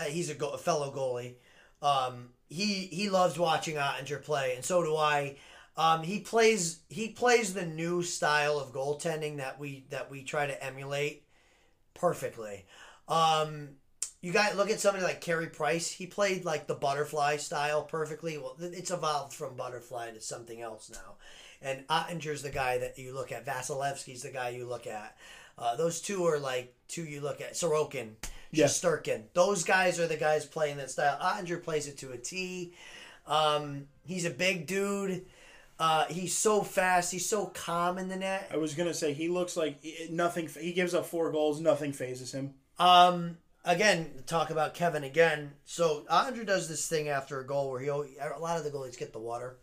he's a, go- a fellow goalie. Um, he he loves watching Oettinger play, and so do I. Um, he plays he plays the new style of goaltending that we that we try to emulate perfectly. Um, you got look at somebody like Carey Price. He played like the butterfly style perfectly. Well, it's evolved from butterfly to something else now. And Oettinger's the guy that you look at. Vasilevskiy's the guy you look at. Uh, those two are like two you look at. Sorokin, Yeah. Shesterkin. Those guys are the guys playing that style. Oettinger plays it to a T. Um, he's a big dude. Uh, he's so fast. He's so calm in the net. I was gonna say he looks like nothing. He gives up four goals. Nothing phases him. Um, again, talk about Kevin again. So Andre does this thing after a goal where he a lot of the goalies get the water.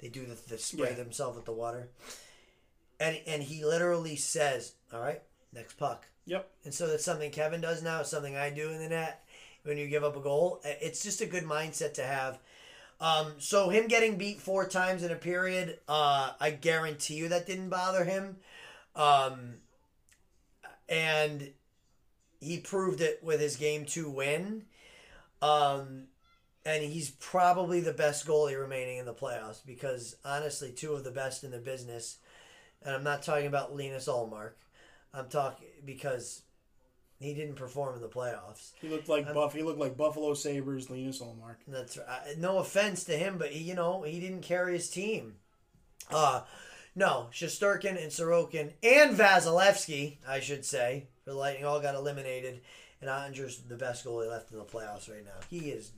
They do the, the spray Yeah. themselves with the water, and and he literally says, "All right, next puck." Yep. And so that's something Kevin does now. It's something I do in the net when you give up a goal. It's just a good mindset to have. Um, so him getting beat four times in a period, uh, I guarantee you that didn't bother him. Um, and he proved it with his game two win. Um, and he's probably the best goalie remaining in the playoffs because honestly, two of the best in the business. And I'm not talking about Linus Ullmark. I'm talking because he didn't perform in the playoffs. He looked like Buff. He looked like Buffalo Sabres. Linus Ullmark. That's uh, no offense to him, but he, you know he didn't carry his team. Uh no, Shesterkin and Sorokin and Vasilevskiy, I should say, for the Lightning all got eliminated, and Oettinger's the best goalie left in the playoffs right now. He is.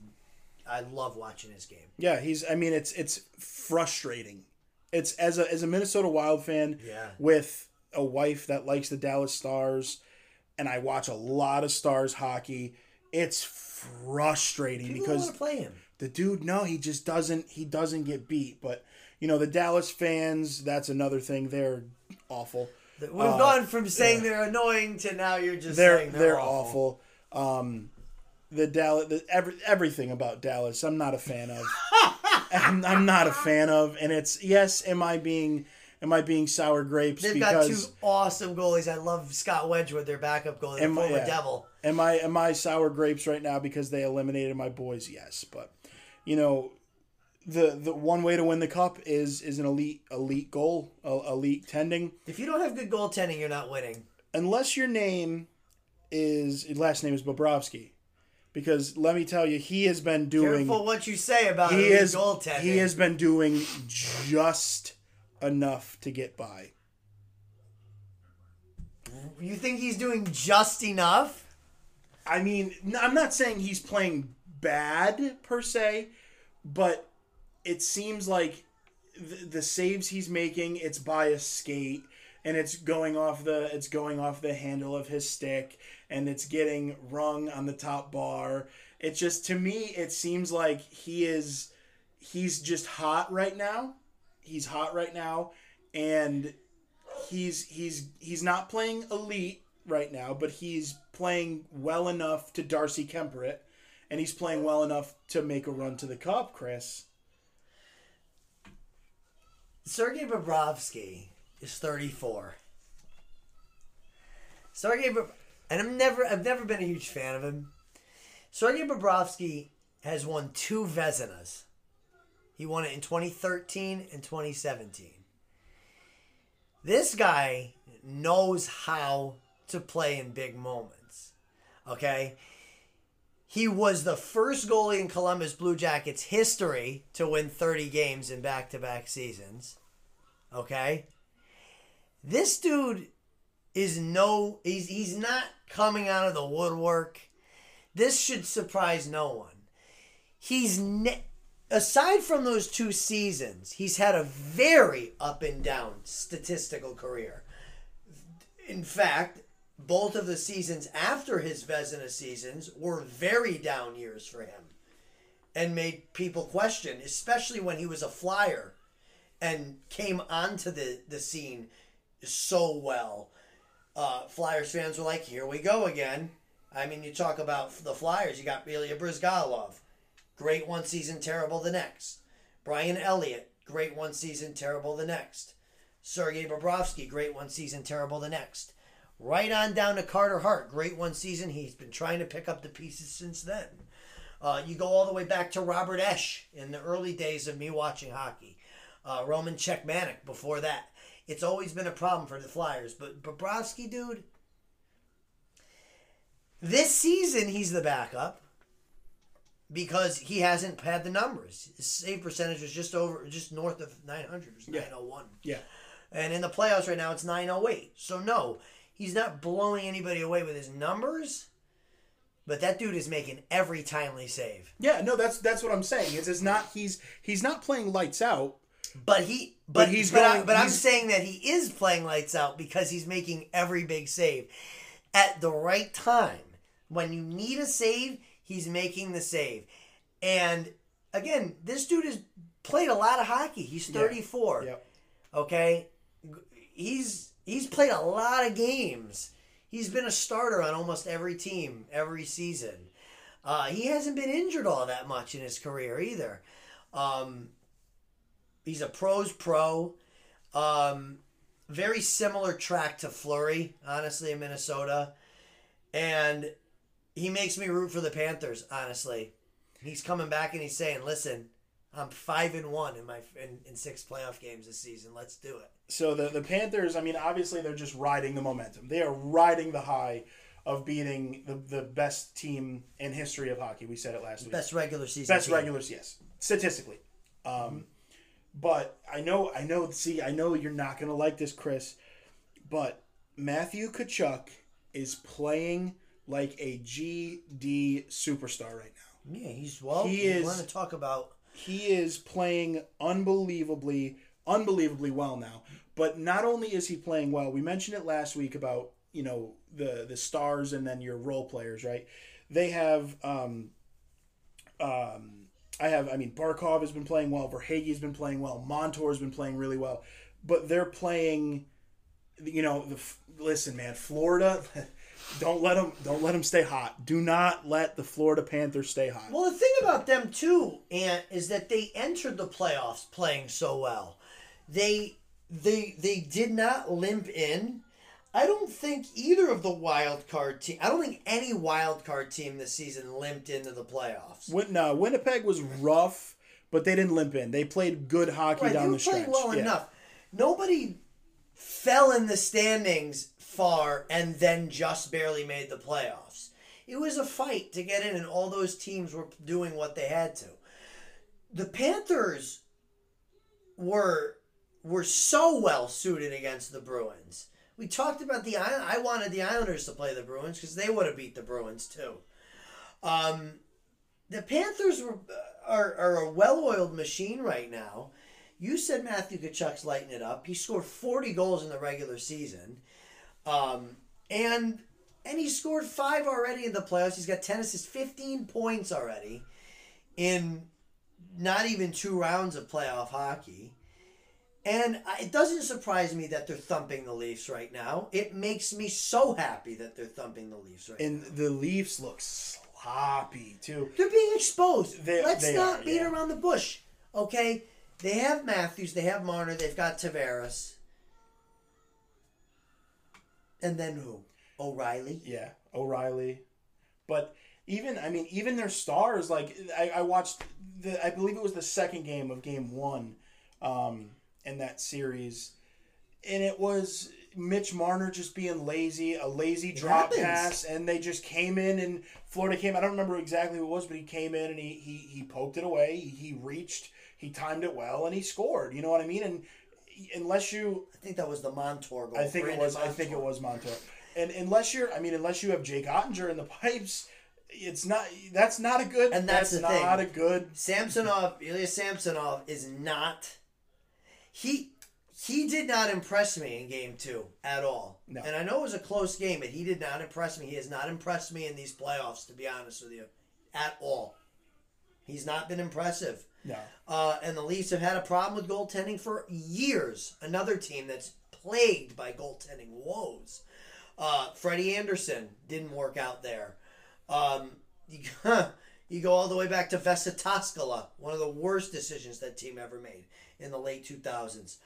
I love watching his game. Yeah, he's. I mean, it's it's frustrating. It's as a as a Minnesota Wild fan Yeah. with a wife that likes the Dallas Stars, and I watch a lot of Stars hockey. It's frustrating People because play him. the dude no he just doesn't he doesn't get beat but you know the dallas fans that's another thing they're awful We've Uh, gone from saying they're annoying to now you're just they're saying they're, they're, awful. um the dallas the, every, everything about dallas i'm not a fan of I'm, I'm not a fan of and it's yes am i being am i being sour grapes They've got two awesome goalies. I love Scott Wedgewood, their backup goalie, the Am former yeah. Devil. Am I am I sour grapes right now because they eliminated my boys? Yes, but you know, the the one way to win the cup is is an elite elite goal, elite tending. If you don't have good goaltending, you're not winning. unless your name is your last name is Bobrovsky, because let me tell you, he has been doing. Careful what you say about he is goaltending. he has been doing just enough to get by. You think he's doing just enough? I mean, I'm not saying he's playing bad per se, but it seems like the, the saves he's making, it's by a skate and it's going off the it's going off the handle of his stick and it's getting rung on the top bar. It just to me it seems like he is he's just hot right now. He's hot right now and he's he's he's not playing elite right now, but he's playing well enough to Darcy Kuemper it, and he's playing well enough to make a run to the cup, Chris. Sergei Bobrovsky is 34. Sergei, Bob- and I'm never, I've never been a huge fan of him. Sergey Bobrovsky has won two Vezinas. He won it in 2013 and 2017. This guy knows how to play in big moments. Okay? He was the first goalie in Columbus Blue Jackets history to win 30 games in back to back seasons. Okay? This dude is no, he's, he's not coming out of the woodwork. This should surprise no one. He's, ne- aside from those two seasons, he's had a very up and down statistical career. In fact, both of the seasons after his Vezina seasons were very down years for him and made people question, especially when he was a flyer and came onto the, the scene so well. Uh, Flyers fans were like, here we go again. I mean, you talk about the Flyers, you got Ilya Bryzgalov. Great one season, terrible the next. Brian Elliott, great one season, terrible the next. Sergei Bobrovsky, great one season, terrible the next. Right on down to Carter Hart, great one season. He's been trying to pick up the pieces since then. Uh, you go all the way back to Robert Esche in the early days of me watching hockey. Uh, Roman Cechmanek before that. It's always been a problem for the Flyers. But Bobrovsky, dude, this season he's the backup because he hasn't had the numbers. His save percentage was just over, just north of 900. It was Yeah. 901. Yeah. And in the playoffs right now, it's 908. So, no, he's not blowing anybody away with his numbers, but that dude is making every timely save. Yeah, no, that's that's what I'm saying. It's, it's not he's he's not playing lights out. But he, but, But he's but, I, going- but I'm saying that he is playing lights out because he's making every big save at the right time. When you need a save, he's making the save. And again, this dude has played a lot of hockey. He's 34. Yep. Okay, he's he's played a lot of games. He's been a starter on almost every team every season. Uh, he hasn't been injured all that much in his career either. Um, he's a pros pro. Um, very similar track to Fleury, honestly, in Minnesota, and he makes me root for the Panthers. Honestly, he's coming back and he's saying, "Listen, I'm five and one in my in, in six playoff games this season. Let's do it." So the the Panthers, I mean, obviously they're just riding the momentum. They are riding the high of beating the, the best team in history of hockey. We said it last week. Best regular season. Best team. regulars, yes, statistically. Um, But I know, I know. See, I know you're not gonna like this, Chris. But Matthew Tkachuk is playing like a GD superstar right now. Yeah, he's well. He He is- Want to talk about? He is playing unbelievably, unbelievably well now. But not only is he playing well, we mentioned it last week about you know the the stars and then your role players, right? They have um, um, I have I mean Barkov has been playing well, Verhaeghe has been playing well, Montour has been playing really well, but they're playing. You know, the listen, man, Florida. Don't let them. Don't let them stay hot. Do not let the Florida Panthers stay hot. Well, the thing about them too, Ant, is that they entered the playoffs playing so well. They they they did not limp in. I don't think either of the wild card team. I don't think any wild card team this season limped into the playoffs. Win, no, Winnipeg was rough, but they didn't limp in. They played good hockey Right, they down the stretch. playing well Yeah. enough. Nobody, fell in the standings far and then just barely made the playoffs. It was a fight to get in, and all those teams were doing what they had to. The Panthers were were so well suited against the Bruins. We talked about the Island. I wanted the Islanders to play the Bruins because they would have beat the Bruins too. Um, the Panthers were are, are a well-oiled machine right now. You said Matthew Tkachuk's lighting it up. He scored 40 goals in the regular season. Um, and and he scored five already in the playoffs. He's got 10 assists, 15 points already in not even two rounds of playoff hockey. And it doesn't surprise me that they're thumping the Leafs right now. It makes me so happy that they're thumping the Leafs right And now. And the Leafs look sloppy too. They're being exposed. They- Let's they not are, beat yeah. around the bush. Okay? They have Matthews, they have Marner, they've got Tavares. And then who? O'Reilly? Yeah, O'Reilly. But even I mean, even their stars. Like I, I watched the I believe it was the second game of game one, um, in that series, and it was Mitch Marner just being lazy, a lazy drop pass, and they just came in and Florida came. I don't remember exactly who it was, but he came in and he he, he poked it away. He, he reached, he timed it well, and he scored. You know what I mean? And unless you I think that was the Montour goal. I think it Brandon was. I think it was Montour. And unless you're, I mean, unless you have Jake Ottinger in the pipes, it's not. That's not a good. And that's the not thing. a good. Samsonov, Ilya Samsonov is not. He he did not impress me in game two at all. No. And I know it was a close game, but he did not impress me. He has not impressed me in these playoffs, to be honest with you, at all. He's not been impressive. No. Uh, and the Leafs have had a problem with goaltending for years. Another team that's plagued by goaltending woes. Uh, Freddie Andersen didn't work out there. Um, you, you go all the way back to Vesa Toskala, one of the worst decisions that team ever made in the late 2000s.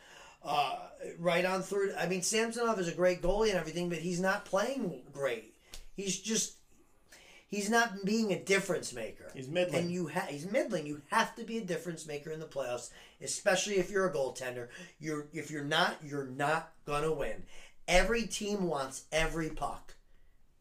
Uh, right on through. I mean, Samsonov is a great goalie and everything, but he's not playing great. He's just. He's not being a difference maker. He's middling. And you ha- he's middling. You have to be a difference maker in the playoffs, especially if you're a goaltender. You're if you're not, you're not gonna win. Every team wants every puck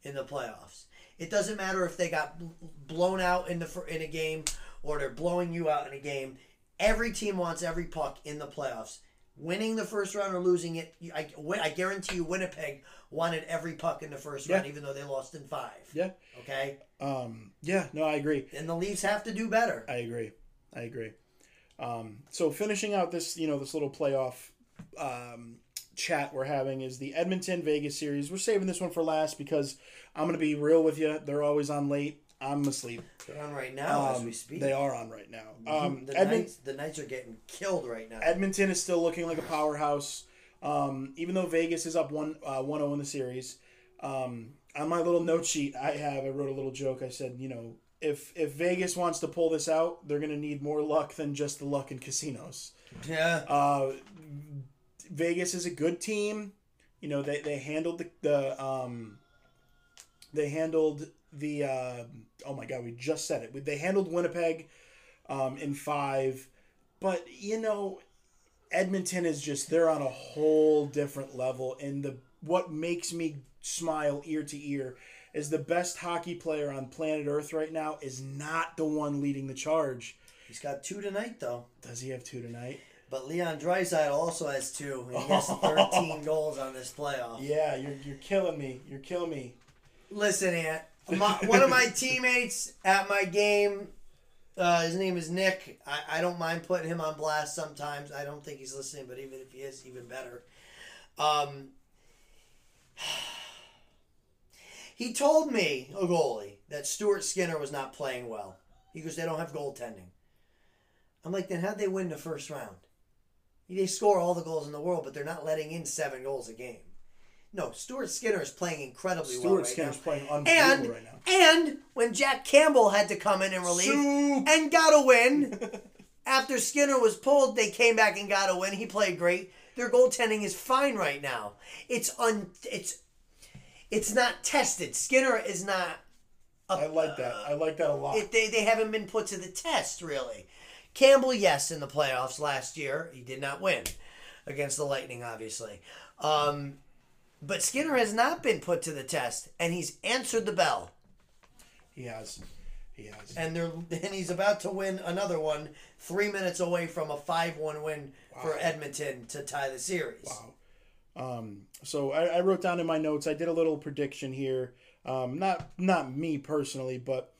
in the playoffs. It doesn't matter if they got bl- blown out in the in a game or they're blowing you out in a game. Every team wants every puck in the playoffs. Winning the first round or losing it, I, I guarantee you, Winnipeg wanted every puck in the first round, even though they lost in five. Yeah. Okay, Um. Yeah. No, I agree. and the Leafs have to do better. I agree. I agree. Um. So finishing out this, you know, this little playoff, um, chat we're having is the Edmonton Vegas series. We're saving this one for last because I'm gonna be real with you. They're always on late. I'm asleep. They're on right now as Um, we speak. They are on right now. Um. the Edmonton. Knights, the Knights are getting killed right now. Edmonton is still looking like a powerhouse. Um, even though Vegas is up one uh, 1-0 in the series. Um, on my little note sheet I have, I wrote a little joke. I said, you know, if if Vegas wants to pull this out, they're going to need more luck than just the luck in casinos. yeah, Uh, Vegas is a good team. You know, they, they handled the, the um, they handled the uh, oh my god, we just said it. They handled Winnipeg um, in five, but you know, Edmonton is just they're on a whole different level. And the what makes me smile ear to ear is the best hockey player on planet Earth right now is not the one leading the charge. he's got two tonight though. Does he have two tonight? But Leon Draisaitl also has two. and He has 13 goals on this playoff. Yeah, you're, you're killing me. You're killing me. Listen, Ant. My, one of my teammates at my game, uh, his name is Nick. I, I don't mind putting him on blast sometimes. I don't think he's listening, but even if he is, even better. Um, he told me, a goalie, that Stuart Skinner was not playing well. He goes, they don't have goaltending. I'm like, then how'd they win the first round? They score all the goals in the world, but they're not letting in seven goals a game. No, Stuart Skinner is playing incredibly well Stuart right Skinner's now. playing unbelievable And right now. and when Jack Campbell had to come in and relieve Soup. and got a win after Skinner was pulled, they came back and got a win. He played great. Their goaltending is fine right now. It's un it's it's not tested. Skinner is not. I like that. I like that a lot. It, they they haven't been put to the test really. Campbell, yes, in the playoffs last year, he did not win against the Lightning, obviously. Um, but Skinner has not been put to the test, and he's answered the bell. He has. He has. And they're and he's about to win another one, three minutes away from a five-one win for Edmonton to tie the series. Wow. Um, so I, I wrote down in my notes. I did a little prediction here. Um, not not me personally, but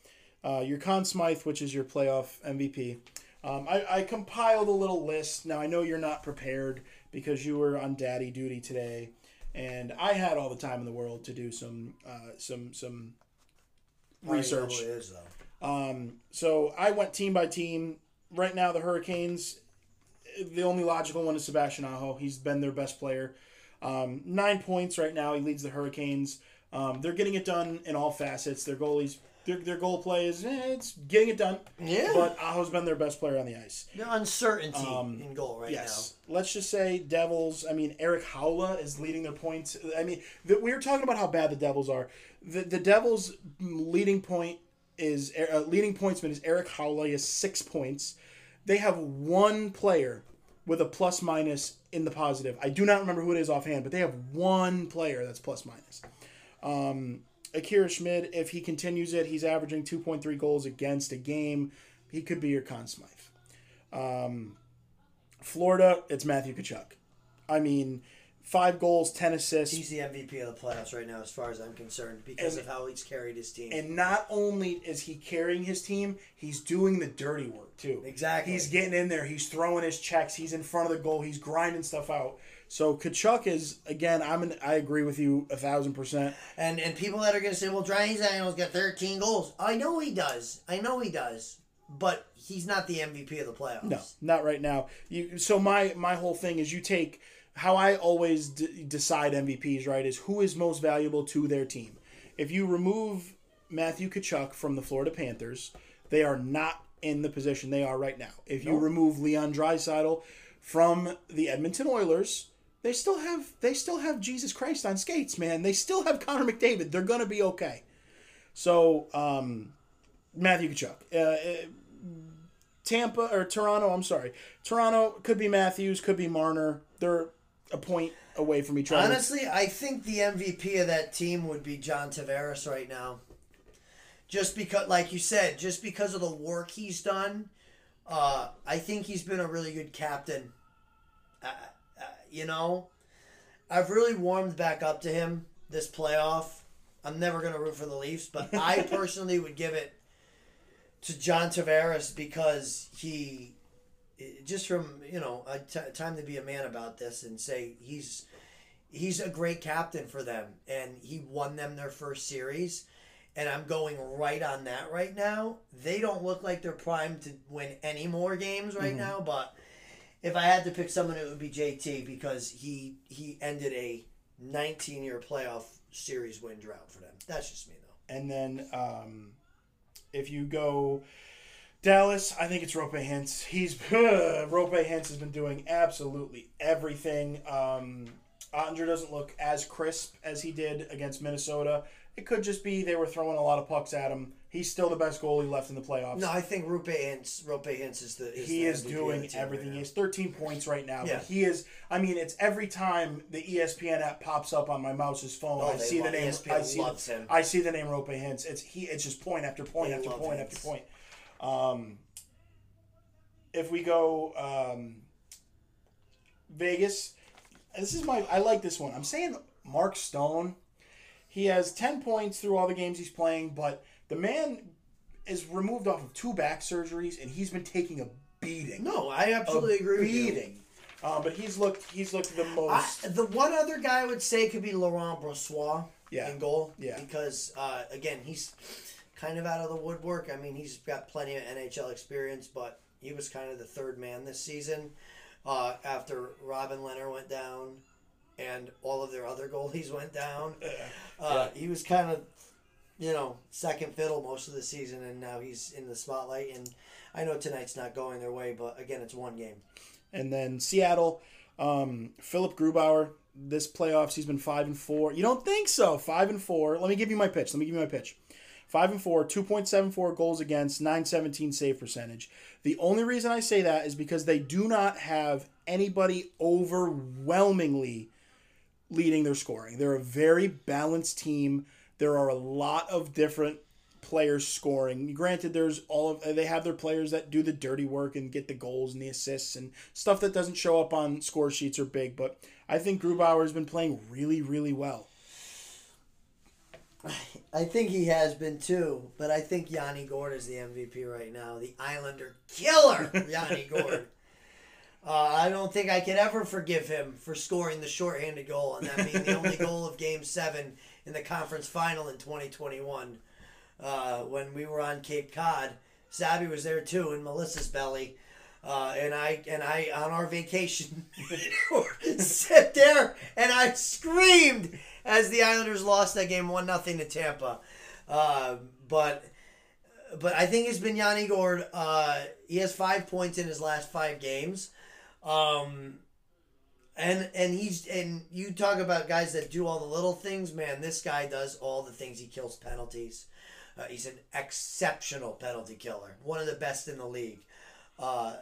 uh, your Conn Smythe, which is your playoff MVP. Um, I, I compiled a little list. Now I know you're not prepared because you were on daddy duty today, and I had all the time in the world to do some uh, some some research. I know who though. Um, so I went team by team. Right now, the Hurricanes, the only logical one is Sebastian Aho. He's been their best player. Um, nine points right now. He leads the Hurricanes. Um, they're getting it done in all facets. Their goalies, their, their goal play is eh, it's getting it done. Yeah. But Aho's been their best player on the ice. The uncertainty Um, in goal right Yes. Let's just say Devils. I mean, Erik Haula is leading their points. I mean, the, we were talking about how bad the Devils are. The the Devils' leading point is uh, leading pointsman is Erik Haula. He has six points. They have one player with a plus minus in the positive. I do not remember who it is offhand, but they have one player that's plus minus. Um, Akira Schmid, if he continues it, he's averaging 2.3 goals against a game. He could be your Conn Smythe. Um, Florida, it's Matthew Tkachuk. I mean, five goals, 10 assists. He's the MVP of the playoffs right now, as far as I'm concerned, because And- of how he's carried his team. And not only is he carrying his team, he's doing the dirty work too. Exactly. He's getting in there. He's throwing his checks. He's in front of the goal. He's grinding stuff out. So Tkachuk is again. I'm an, I agree with you a thousand percent. And and people that are going to say, well, Daniel's got 13 goals. I know he does. I know he does. But he's not the MVP of the playoffs. No, not right now. You. So my my whole thing is you take how I always d- decide MVPs. Right is who is most valuable to their team. If you remove Matthew Tkachuk from the Florida Panthers, they are not in the position they are right now. If you remove Leon Draisaitl from the Edmonton Oilers, they still have they still have Jesus Christ on skates, man. They still have Connor McDavid. They're gonna be okay. So um, Matthew Tkachuk, uh, uh, Tampa or Toronto. I'm sorry, Toronto could be Matthews, could be Marner. They're a point away from each other. Honestly, I think the MVP of that team would be John Tavares right now. Just because, like you said, just because of the work he's done, uh, I think he's been a really good captain. Uh, you know, I've really warmed back up to him this playoff. I'm never going to root for the Leafs, but I personally would give it to John Tavares because he just from you know a t- time to be a man about this and say he's he's a great captain for them and he won them their first series and I'm going right on that right now. They don't look like they're primed to win any more games right mm-hmm. now, but if I had to pick someone, it would be JT because he he ended a 19 year playoff series win drought for them. That's just me though. And then um, if you go Dallas, I think it's Roope Hintz. He's Roope Hintz has been doing absolutely everything. Um, Ottinger doesn't look as crisp as he did against Minnesota. It could just be they were throwing a lot of pucks at him. He's still the best goalie left in the playoffs. No, I think Roope Hintz, Roope Hintz is the is he the is doing everything. right he has 13 points right now. Yeah. But he is. I mean, it's every time the ESPN app pops up on my mouse's phone. Oh, I see the name. ESPN I see. loves the, him. I see the name Roope Hintz. It's he. It's just point after point They after point Hintz. after point. Um, if we go um, Vegas, this is my. I like this one. I'm saying Mark Stone. He has 10 points through all the games he's playing, but the man is removed off of two back surgeries, and he's been taking a beating No, I absolutely a agree with you. beating. Uh, but he's looked he's looked the I, most. the one other guy I would say could be Laurent Brossoit Yeah. in goal. Yeah. Because, uh, again, he's kind of out of the woodwork. I mean, he's got plenty of NHL experience, but he was kind of the third man this season uh, after Robin Lehner went down and all of their other goalies went down. Uh, He was kind of, you know, second fiddle most of the season, and now he's in the spotlight. And I know tonight's not going their way, but again, it's one game. and then Seattle, um, Philip Grubauer. This playoffs, he's been five and four. You don't think so? Five and four. Let me give you my pitch. Let me give you my pitch. Five and four, two point seven four goals against, nine seventeen save percentage. The only reason I say that is because they do not have anybody overwhelmingly leading their scoring. They're a very balanced team. There are a lot of different players scoring. Granted, there's all of they have their players that do the dirty work and get the goals and the assists and stuff that doesn't show up on score sheets or big. But I think Grubauer has been playing really, really well. I think he has been too, but I think Yanni Gourde is the MVP right now. The Islander killer, Yanni Gourde. Uh, I don't think I could ever forgive him for scoring the shorthanded goal and that being the only goal of Game Seven in the conference final in 2021 uh, when we were on Cape Cod. Sabby was there too in Melissa's belly. Uh, and I and I on our vacation sit there and I screamed as the Islanders lost that game one nothing to Tampa. Uh, but but I think it's been Yanni Gourde. Uh, he has five points in his last five games. Um, and and he's and you talk about guys that do all the little things, man. This guy does all the things. He kills penalties. Uh, he's an exceptional penalty killer, one of the best in the league. Uh,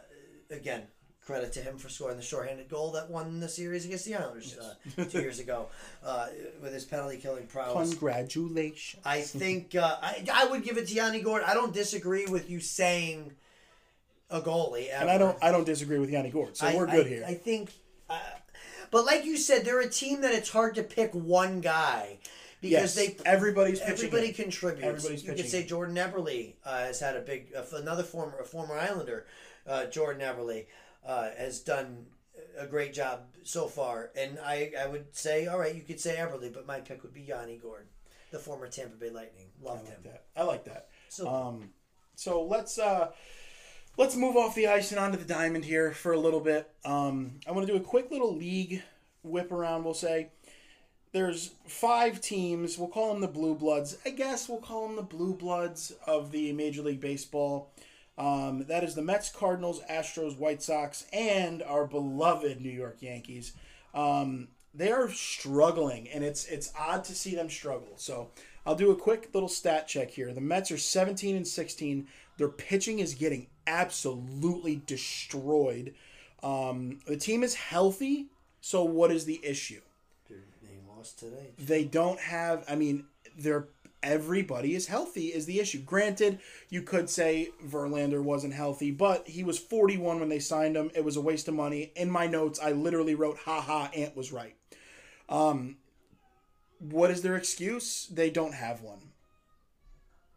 again, credit to him for scoring the shorthanded goal that won the series against the Islanders uh, two years ago uh, with his penalty killing prowess. Congratulations. I think uh, I, I would give it to Yanni Gourde. I don't disagree with you saying a goalie, and I don't I don't disagree with Yanni Gourde. So I, we're good I, here. I think, uh, but like you said, they're a team that it's hard to pick one guy because yes, they everybody's everybody contributes. Everybody's you could say Jordan Eberle uh, has had a big uh, another former a former Islander, uh, Jordan Eberle uh, has done a great job so far, and I I would say all right, you could say Eberle, but my pick would be Yanni Gourde, the former Tampa Bay Lightning. Loved I like him. That. I like that. So, um, so let's uh, let's move off the ice and onto the diamond here for a little bit. Um, I want to do a quick little league whip around. We'll say there's five teams. We'll call them the Blue Bloods. I guess we'll call them the Blue Bloods of the Major League Baseball. Um, that is the Mets, Cardinals, Astros, White Sox, and our beloved New York Yankees. Um, they are struggling, and it's it's odd to see them struggle. So I'll do a quick little stat check here. The Mets are 17 and 16. Their pitching is getting absolutely destroyed. Um, the team is healthy. So what is the issue? They lost today. They don't have. I mean, they're everybody is healthy is the issue. Granted, you could say Verlander wasn't healthy, but he was 41 when they signed him. It was a waste of money. In my notes, I literally wrote, "Ha ha, Ant was right." Um, what is their excuse? They don't have one.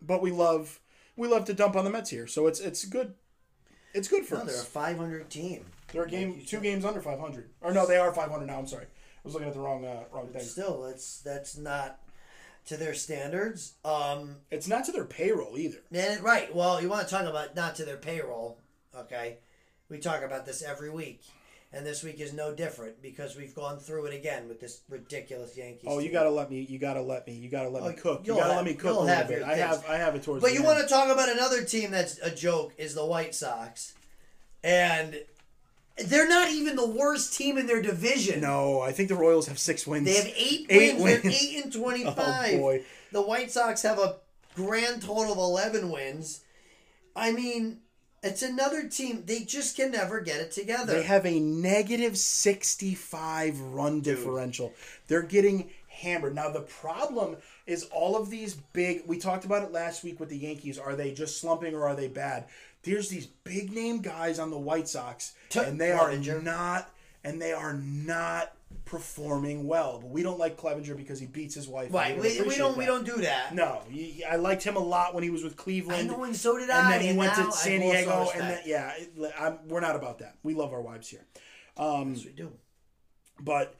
But we love we love to dump on the Mets here, so it's it's good. It's good for No, us. they're a 500 team. They're a game, two games under 500. Or no, they are 500 now. I'm sorry, I was looking at the wrong uh, wrong thing. Still, that's that's not to their standards. Um, It's not to their payroll either. and right. Well, you want to talk about not to their payroll, okay? We talk about this every week, and this week is no different because we've gone through it again with this ridiculous Yankees. Oh, you gotta let me. You gotta let me. You gotta let Oh, me cook. You gotta have- let me cook a little bit. I have. I have it towards. But you want to talk about another team that's a joke is the White Sox, and they're not even the worst team in their division. No, I think the Royals have six wins. They have eight, Eight wins. They're wins. eight and twenty-five. Oh boy. The White Sox have a grand total of eleven wins. I mean, it's another team. They just can never get it together. They have a negative 65 run differential. They're getting hammered. Now, the problem is all of these big, we talked about it last week with the Yankees. Are they just slumping or are they bad? There's these big name guys on the White Sox, and they are not, and they are not performing well. But we don't like Clevinger because he beats his wife. right. We, we don't. We don't do that. No, he- I liked him a lot when he was with I Cleveland. know, and so did and I. then he went to San Diego, and then yeah, I'm, we're not about that. We love our wives here, um, Yes, we do. but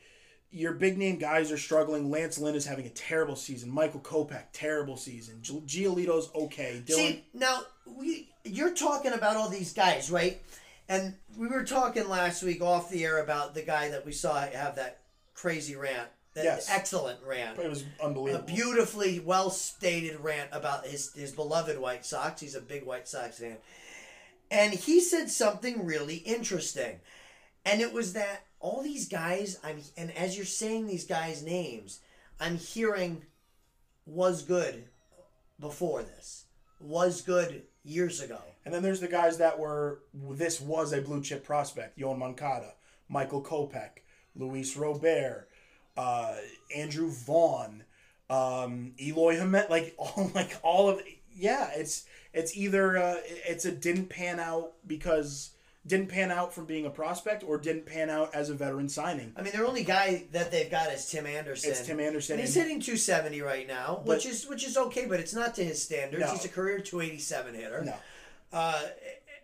your big name guys are struggling. Lance Lynn is having a terrible season. Michael Kopech, terrible season. Gi- Giolito's okay. Dylan, See now, we you're talking about all these guys, right? And we were talking last week off the air about the guy that we saw have that crazy rant, that Yes. excellent rant. it was unbelievable. a beautifully well stated rant about his his beloved White Sox. He's a big White Sox fan. And he said something really interesting. And it was that all these guys I'm and as you're saying these guys' names, I'm hearing was good before this. Was good years ago. and then there's the guys that were. This was a blue chip prospect: Yoan Moncada, Michael Kopech, Luis Robert. uh, Andrew Vaughn, um, Eloy Hamet, like all like all of yeah, it's it's either uh, it's a didn't pan out because didn't pan out from being a prospect or didn't pan out as a veteran signing. I mean, their only guy that they've got is Tim Anderson. It's Tim Anderson, and he's hitting 270 right now, which is which is okay, but it's not to his standards. No. He's a career 287 hitter. No. Uh,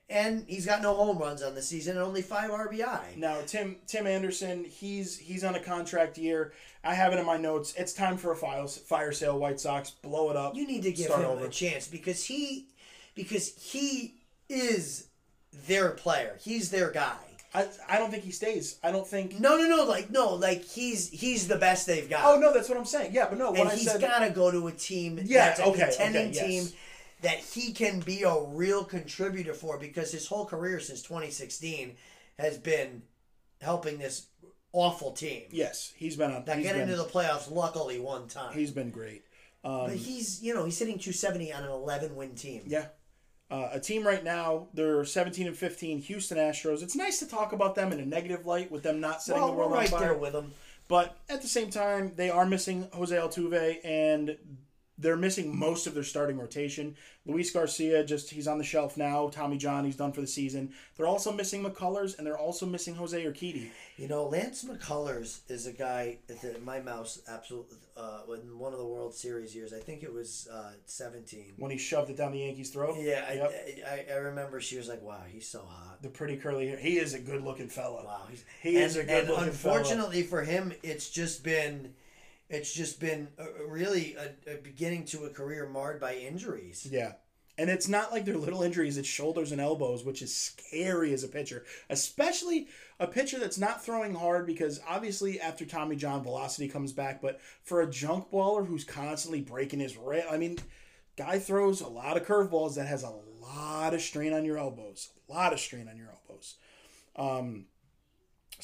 and he's got no home runs on the season and only five RBI. Now Tim Tim Anderson, he's he's on a contract year. I have it in my notes. It's time for a fire fire sale. White Sox blow it up. You need to give him over. a chance because he because he is their player. He's their guy. I, I don't think he stays. I don't think. No, no, no. Like no, like he's he's the best they've got. Oh no, that's what I'm saying. Yeah, but no, and I he's said. got to go to a team Yeah, that's a okay, contending okay, yes. team that he can be a real contributor for because his whole career since 2016 has been helping this awful team yes, he's been on. that get into the playoffs luckily one time. He's been great. Um, but he's you know he's hitting 270 on an 11 win team. Yeah. Uh, a team right now, they're 17 and 15, Houston Astros. It's nice to talk about them in a negative light with them not setting Well, the we're world right on fire. there with them. But at the same time, they are missing Jose Altuve and they're missing most of their starting rotation. Luis Garcia, just he's on the shelf now. Tommy John, he's done for the season. They're also missing McCullers and they're also missing Jose Urquidy. You know, Lance McCullers is a guy that my mouse absolutely uh, in one of the World Series years. I think it was uh, 17. When he shoved it down the Yankees' throat. Yeah, I, Yep. I, I remember she was like, "Wow, he's so hot." the pretty curly hair. He is a good looking fella. Wow, he's, He and, is a good-looking fella. unfortunately for him, it's just been, it's just been uh, really a, a beginning to a career marred by injuries. Yeah. And it's not like they're little injuries, it's shoulders and elbows, which is scary as a pitcher. Especially a pitcher that's not throwing hard because obviously after Tommy John, velocity comes back. But for a junk baller who's constantly breaking his I mean, guy throws a lot of curveballs that has a lot of strain on your elbows. A lot of strain on your elbows. Um,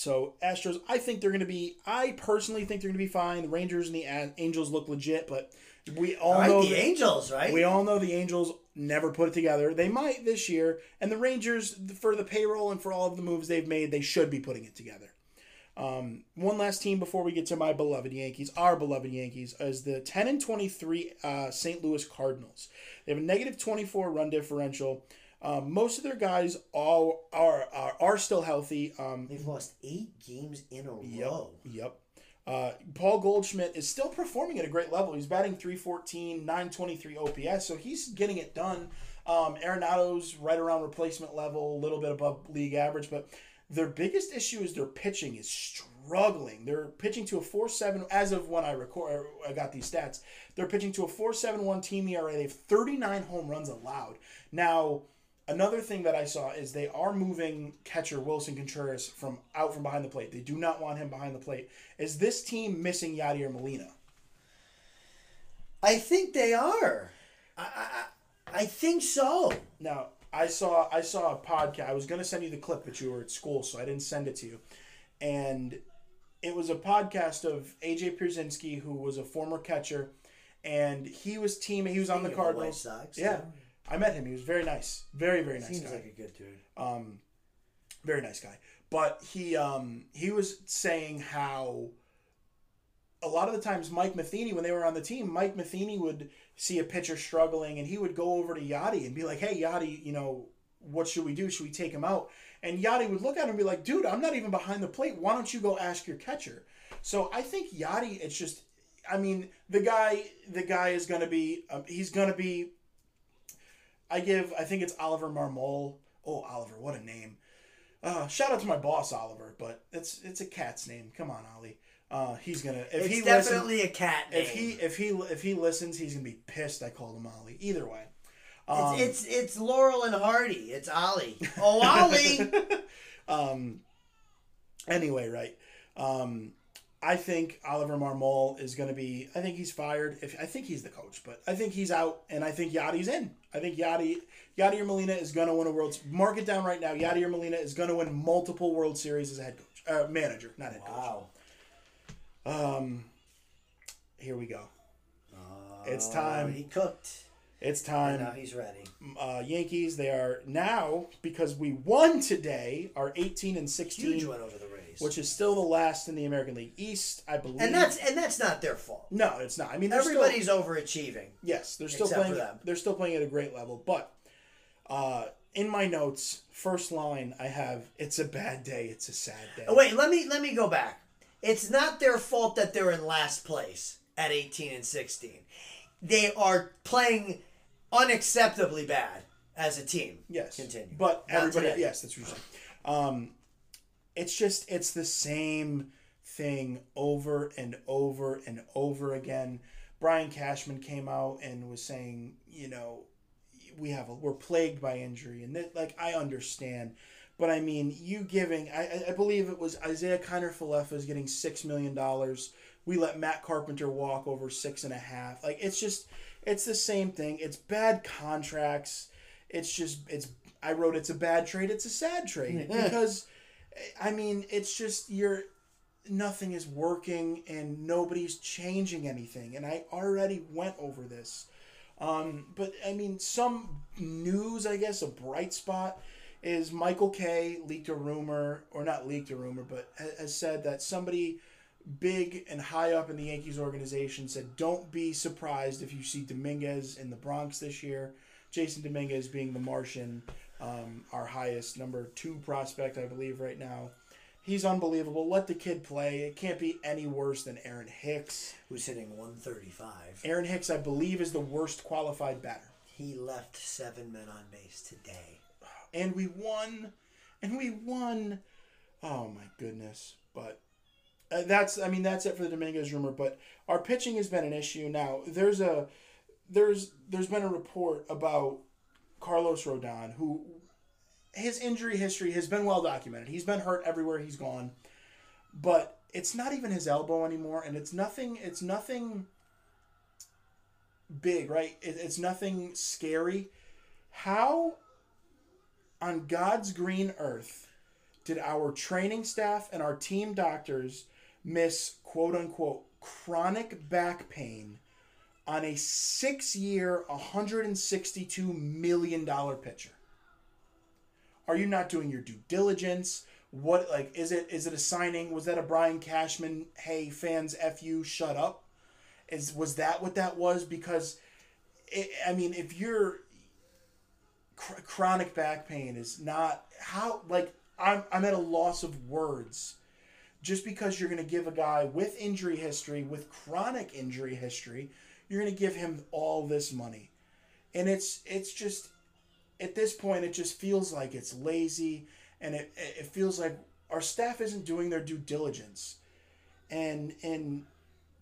so Astros, I think they're going to be. I personally think they're going to be fine. The Rangers and the A- Angels look legit, but we all All right, know the that- Angels, right? we all know the Angels never put it together. They might this year, and the Rangers, for the payroll and for all of the moves they've made, they should be putting it together. Um, one last team before we get to my beloved Yankees, our beloved Yankees, is the 10 and 23 uh, St. Louis Cardinals. They have a negative 24 run differential. Um, most of their guys all are are, are still healthy. Um, They've lost eight games in a Yep. row. Yep. Uh, Paul Goldschmidt is still performing at a great level. He's batting 314, 923 OPS, so he's getting it done. Um, Arenado's right around replacement level, a little bit above league average, but their biggest issue is their pitching is struggling. They're pitching to a 4-7 as of when I record I got these stats. They're pitching to a 4.71 team ERA. They have 39 home runs allowed. Now, Another thing that I saw is they are moving catcher Willson Contreras from out from behind the plate. They do not want him behind the plate. Is this team missing Yadier Molina? I think they are. I, I, I think so. Now, I saw I saw a podcast. I was going to send you the clip, but you were at school, so I didn't send it to you. And it was a podcast of AJ Pierzynski, who was a former catcher, and he was team. He was on the of the Cardinals. White Sox, yeah, yeah. I met him. He was very nice, very very nice Seems guy. like a good dude. um, very nice guy. But he um, he was saying how a lot of the times Mike Matheny, when they were on the team, Mike Matheny would see a pitcher struggling, and he would go over to Yadi and be like, "Hey, Yadi, you know, what should we do? Should we take him out?" And Yadi would look at him and be like, "Dude, I'm not even behind the plate. Why don't you go ask your catcher?" So I think Yadi, it's just, I mean, the guy, the guy is gonna be, um, he's gonna be. I give, I think it's Oliver Marmol. Oh, Oliver, what a name! Uh, shout out to my boss Oliver, but it's it's a cat's name. Come on, Ollie. Uh, he's gonna if It's he listens, definitely a cat name. if he if he if he listens, he's gonna be pissed. I called him Ollie. Either way, um, it's, it's it's Laurel and Hardy. It's Ollie. Oh, Ollie. um, anyway, right. Um, I think Oliver Marmol is going to be. I think he's fired. If I think he's the coach, but I think he's out, and I think Yadi's in. I think Yadi Yadier Molina is going to win a world. Mark it down right now. Yadier Molina is going to win multiple World Series as a head coach, uh, manager, not head wow. coach. Um, here we go. It's Oh, time. He cooked. It's And time. now he's ready. uh, Yankees. They are now because we won today. Are eighteen and sixteen. Huge win over the. Which is still the last in the American League East, I believe. and that's and that's not their fault. no, it's not. I mean, they're still- Everybody's overachieving. Yes, they're still playing. them. They're still playing at a great level. But uh, in my notes, first line, I have "It's a bad day. It's a sad day." Oh, wait, let me let me go back. It's not their fault that they're in last place at 18 and 16. They are playing unacceptably bad as a team. Yes, Continue. But Not everybody, today. yes, that's what you're saying. Um, it's just it's the same thing over and over and over again. Brian Cashman came out and was saying, you know, we have a, we're plagued by injury, and that like I understand, but I mean, you giving I I- believe it was Isaiah Falefa is getting six million dollars. We let Matt Carpenter walk over six and a half. Like it's just it's the same thing. It's bad contracts. It's just it's I wrote it's a bad trade. It's a sad trade because I mean it's just you're nothing is working and nobody's changing anything. And I already went over this. Um, but I mean, some news, I guess, a bright spot is Michael Kay leaked a rumor, or not leaked a rumor, but has said that somebody big and high up in the Yankees organization said, "Don't be surprised if you see Dominguez in the Bronx this year." Jasson Dominguez being the Martian, um, our highest number two prospect, I believe, right now. He's unbelievable. Let the kid play. It can't be any worse than Aaron Hicks. Who's hitting 135. Aaron Hicks, I believe, is the worst qualified batter. He left seven men on base today. and we won and we won oh my goodness but uh, that's i mean that's it for the dominguez rumor but our pitching has been an issue now there's a there's there's been a report about carlos rodon who his injury history has been well documented. He's been hurt everywhere he's gone but it's not even his elbow anymore and it's nothing it's nothing big right? It, it's nothing scary. How on God's green earth did our training staff and our team doctors miss quote unquote chronic back pain on a six year, $162 million pitcher? Are you not doing your due diligence? What like is it is it a signing? Was that a Brian Cashman, hey fans F you, shut up? Is was that what that was? Because it, I mean, if you're chr- chronic back pain is not how like I'm I'm at a loss of words. Just because you're going to give a guy with injury history, with chronic injury history, you're going to give him all this money. And it's it's just at this point it just feels like it's lazy and it it feels like our staff isn't doing their due diligence. And and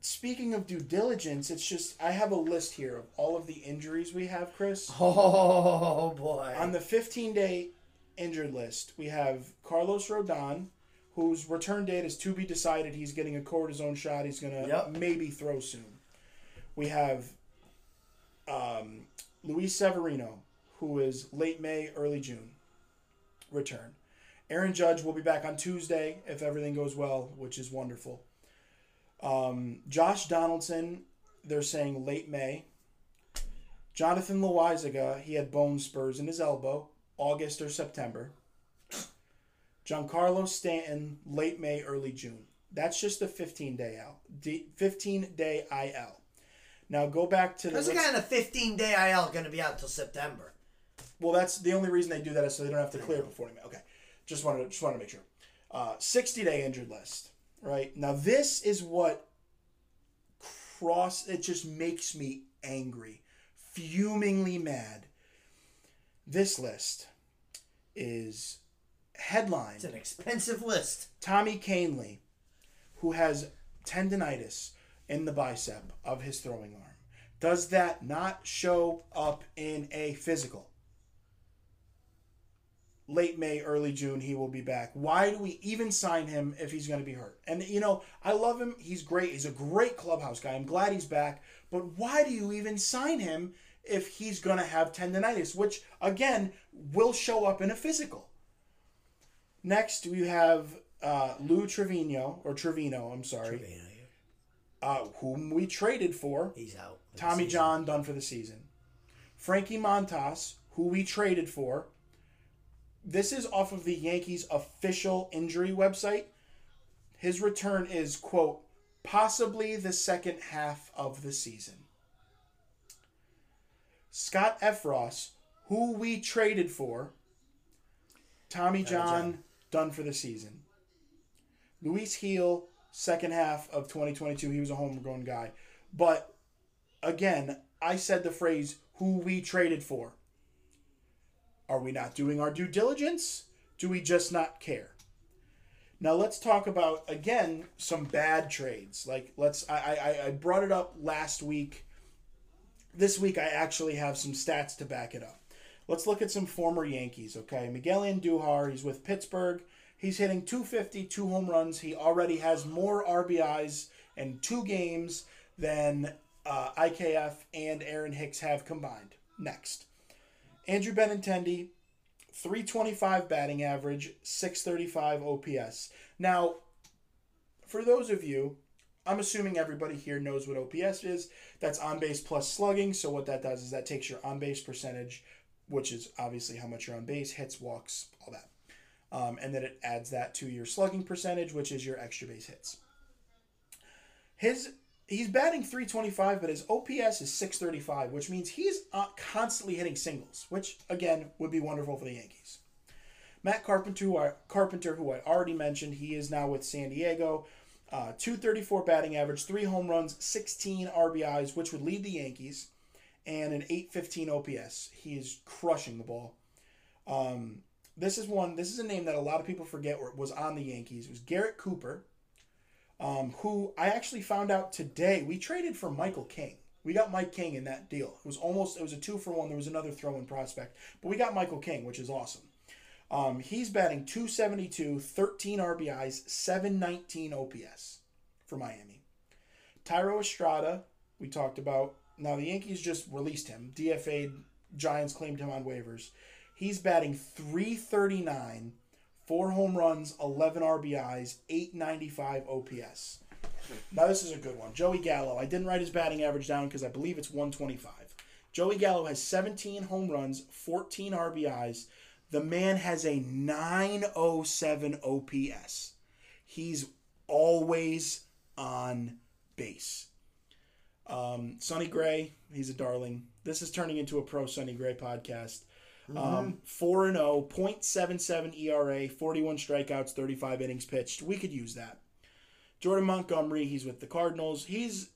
speaking of due diligence, it's just I have a list here of all of the injuries we have, Chris. Oh boy. On the 15 day injured list, we have Carlos Rodon, whose return date is to be decided. He's getting a cortisone shot. He's going to Yep. maybe throw soon. We have um, Luis Severino, who is late May, early June return. Aaron Judge will be back on Tuesday if everything goes well, which is wonderful. Um, Josh Donaldson, they're saying late May. Jonathan Loaisiga, he had bone spurs in his elbow, August or September. Giancarlo Stanton, late May, early June. That's just a 15 day out. 15 day IL. Now go back to the. A guy on a 15 day IL going to be out till September? Well, that's the only reason they do that is so they don't have to clear it before they Okay, just wanted to, just wanted to make sure. Uh, 60 day injured list. Right now, this is what cross. It just makes me angry, fumingly mad. This list is headlined It's an expensive list. Tommy Kahnle, who has tendonitis in the bicep of his throwing arm. Does that not show up in a physical? Late May, early June, he will be back. Why do we even sign him if he's going to be hurt? And, you know, I love him. He's great. He's a great clubhouse guy. I'm glad he's back. But why do you even sign him if he's going to have tendonitis, which, again, will show up in a physical? Next, we have uh, Lou Trevino, or Trevino, I'm sorry, uh, whom we traded for. He's out. for the Tommy season. John done for the season. Frankie Montas, who we traded for. This is off of the Yankees official injury website. His return is, quote, possibly the second half of the season. Scott Effross, who we traded for, Tommy John, John. done for the season. Luis Gil, second half of 2022, he was a homegrown guy. But again, I said the phrase, who we traded for. Are we not doing our due diligence? Do we just not care? Now let's talk about again some bad trades. Like let's I, I I brought it up last week. This week I actually have some stats to back it up. Let's look at some former Yankees, okay? Miguel Andujar, he's with Pittsburgh. He's hitting 250, two home runs. He already has more RBIs in two games than uh, IKF and Aaron Hicks have combined. Next. Andrew Benintendi, 325 batting average, 635 OPS. Now, for those of you, I'm assuming everybody here knows what OPS is. That's on base plus slugging. So, what that does is that takes your on base percentage, which is obviously how much you're on base, hits, walks, all that. Um, and then it adds that to your slugging percentage, which is your extra base hits. His he's batting 325, but his OPS is 635, which means he's uh, constantly hitting singles, which again would be wonderful for the Yankees. Matt Carpenter, who I, Carpenter, who I already mentioned, he is now with San Diego. Uh, 234 batting average, three home runs, 16 RBIs, which would lead the Yankees, and an 815 OPS. He is crushing the ball. Um, this is one. This is a name that a lot of people forget was on the Yankees. It was Garrett Cooper um, who I actually found out today. We traded for Michael King. We got Mike King in that deal. It was almost it was a two for one. There was another throw in prospect, but we got Michael King, which is awesome. Um, he's batting 272, 13 RBIs, 719 OPS for Miami. Thairo Estrada, we talked about. Now the Yankees just released him. DFA'd Giants claimed him on waivers. He's batting 339 Four home runs, 11 RBIs, 895 OPS. Now, this is a good one. Joey Gallo. I didn't write his batting average down because I believe it's 125. Joey Gallo has 17 home runs, 14 RBIs. The man has a 907 OPS. He's always on base. Um, Sonny Gray, he's a darling. This is turning into a pro Sonny Gray podcast. Um, 4 and 0, 0.77 ERA, 41 strikeouts, 35 innings pitched. We could use that. Jordan Montgomery, he's with the Cardinals. He's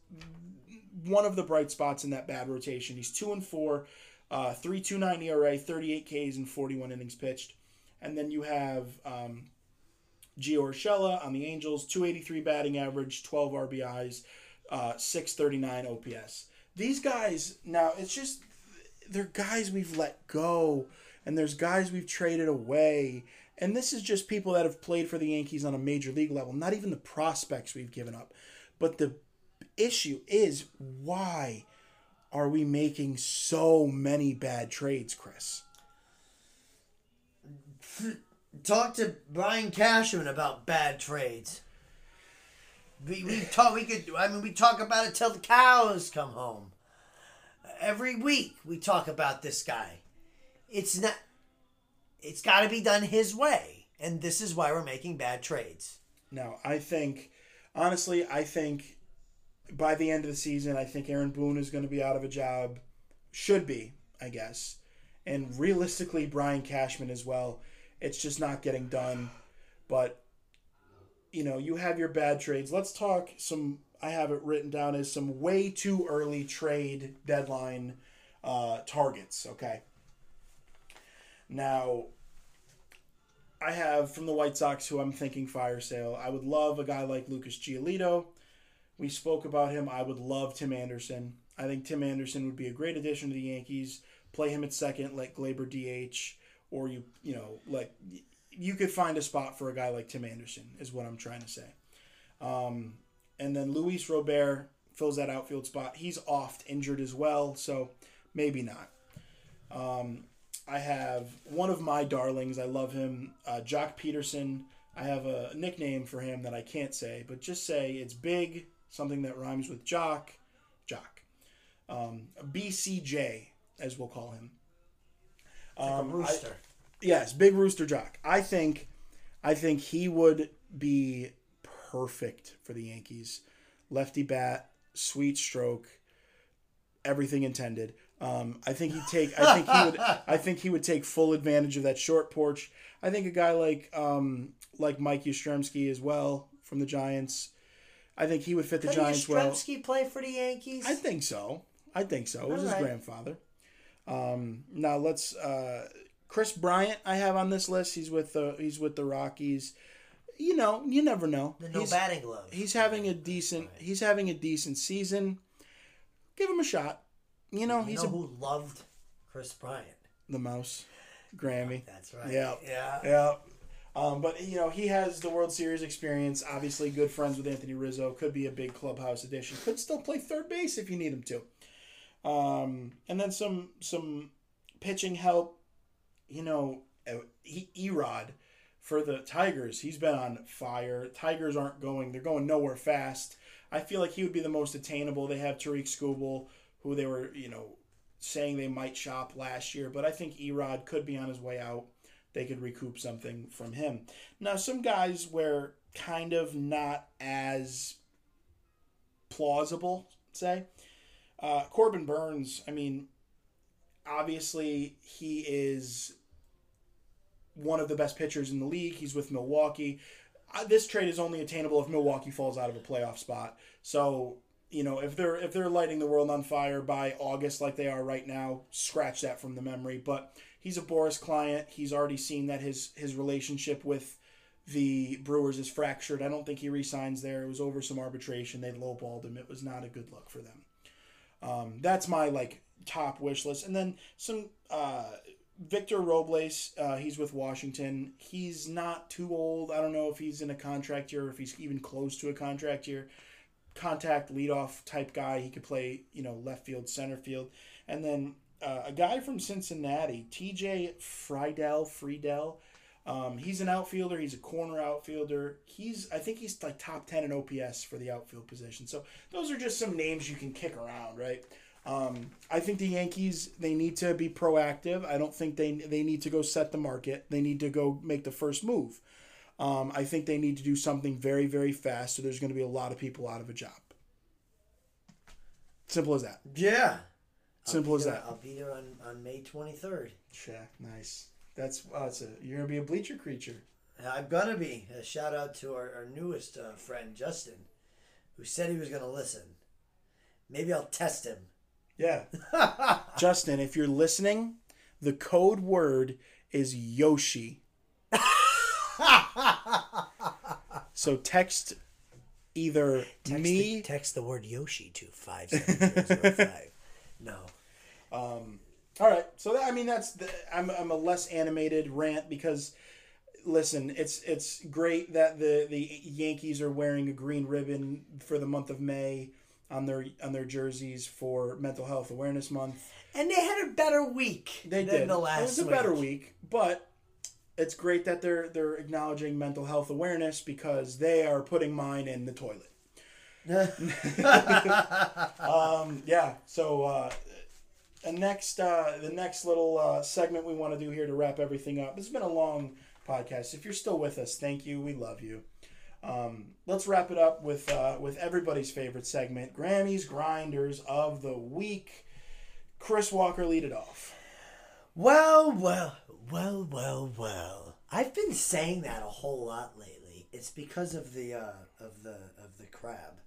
one of the bright spots in that bad rotation. He's 2 and 4, uh, 3.29 ERA, 38 Ks, and 41 innings pitched. And then you have um, Gio Urshela on the Angels, 283 batting average, 12 RBIs, uh, 639 OPS. These guys, now it's just they're guys we've let go and there's guys we've traded away and this is just people that have played for the Yankees on a major league level not even the prospects we've given up but the issue is why are we making so many bad trades Chris Talk to Brian Cashman about bad trades. We, we talk. We could. I mean, we talk about it till the cows come home every week we talk about this guy. It's not. It's got to be done his way, and this is why we're making bad trades. No, I think, honestly, I think by the end of the season, I think Aaron Boone is going to be out of a job. Should be, I guess, and realistically, Brian Cashman as well. It's just not getting done, but you know, you have your bad trades. Let's talk some I have it written down as some way too early trade deadline uh, targets. Okay. Now, I have from the White Sox who I'm thinking fire sale. I would love a guy like Lucas Giolito. We spoke about him. I would love Tim Anderson. I think Tim Anderson would be a great addition to the Yankees. Play him at second, let Gleyber DH, or you you know like you could find a spot for a guy like Tim Anderson. Is what I'm trying to say. Um, and then Luis Robert fills that outfield spot. He's oft injured as well, so maybe not. Um, I have one of my darlings. I love him, uh, Joc Pederson. I have a nickname for him that I can't say, but just say it's big, something that rhymes with Jock, Jock. Um, BCJ, as we'll call him. Um, like rooster. I, yes, big rooster Jock. I think, I think he would be perfect for the Yankees. Lefty bat, sweet stroke, everything intended. Um, I think he'd take. I think he would. I think he would take full advantage of that short porch. I think a guy like um, like Mike Yastrzemski as well from the Giants. I think he would fit the Did Giants well. Yastrzemski play for the Yankees? I think so. I think so. It was his Alright. grandfather. Um, now let's. Uh, Kris Bryant, I have on this list. He's with the he's with the Rockies. You know, you never know. the no he's, batting glove. he's having a decent he's having a decent season. Give him a shot. You know, You he's know a who loved Kris Bryant? the mouse, Grammy. That's right. Yeah. Yeah. Yeah. Um, but you know he has the World Series experience. Obviously, good friends with Anthony Rizzo. Could be a big clubhouse addition. Could still play third base if you need him to. Um, and then some some pitching help. You know, Erod for the Tigers. He's been on fire. Tigers aren't going. They're going nowhere fast. I feel like he would be the most attainable. They have Tarik Skubal, who they were you know saying they might shop last year, but I think Erod could be on his way out they could recoup something from him. Now, some guys were kind of not as plausible, say. Uh, Corbin Burnes, I mean, obviously he is one of the best pitchers in the league. He's with Milwaukee. This trade is only attainable if Milwaukee falls out of a playoff spot. So, you know, if they're if they're lighting the world on fire by August like they are right now, scratch that from the memory. But he's a Boras client. He's already seen that his his relationship with the Brewers is fractured. I don't think he resigns there. It was over some arbitration. They lowballed him. It was not a good look for them. Um, that's my like top wish list, and then some uh, Victor Robles. Uh, he's with Washington. He's not too old. I don't know if he's in a contract year, or if he's even close to a contract year. Contact leadoff type guy. He could play, you know, left field, center field, and then uh, a guy from Cincinnati, T.J. Friedl. Friedl. Um, he's an outfielder. He's a corner outfielder. He's I think he's like top ten in OPS for the outfield position. So those are just some names you can kick around, right? Um, I think the Yankees they need to be proactive. I don't think they they need to go set the market. They need to go make the first move. Um, I think they need to do something very very fast. So there's going to be a lot of people out of a job. Simple as that. Yeah. Simple as there- that. I'll be there on, on May 23rd. Yeah, nice. That's uh, it's a, you're gonna be a bleacher creature. I'm gonna be. A shout out to our, our newest uh, friend Justin, who said he was gonna listen. Maybe I'll test him. Yeah. Justin, if you're listening, the code word is Yoshi. so text either Text me. the, text the word Yoshi to five seven zero five. No. Um, all right. So that, I mean, that's the, I'm I'm a less animated rant because listen, it's it's great that the the Yankees are wearing a green ribbon for the month of May on their on their jerseys for Mental Health Awareness Month. And they had a better week They than did. the last it was a week. better week, but it's great that they're they're acknowledging mental health awareness because they are putting mine in the toilet. Um, yeah. So uh, the next uh, the next little uh, segment we want to do here to wrap everything up. This has been a long podcast. If you're still with us, thank you. We love you. Um, let's wrap it up with uh, with everybody's favorite segment, Grammys Grinders of the Week. Chris Walker, lead it off. Well, well, well, well, well. I've been saying that a whole lot lately. It's because of the uh, of the of the crab.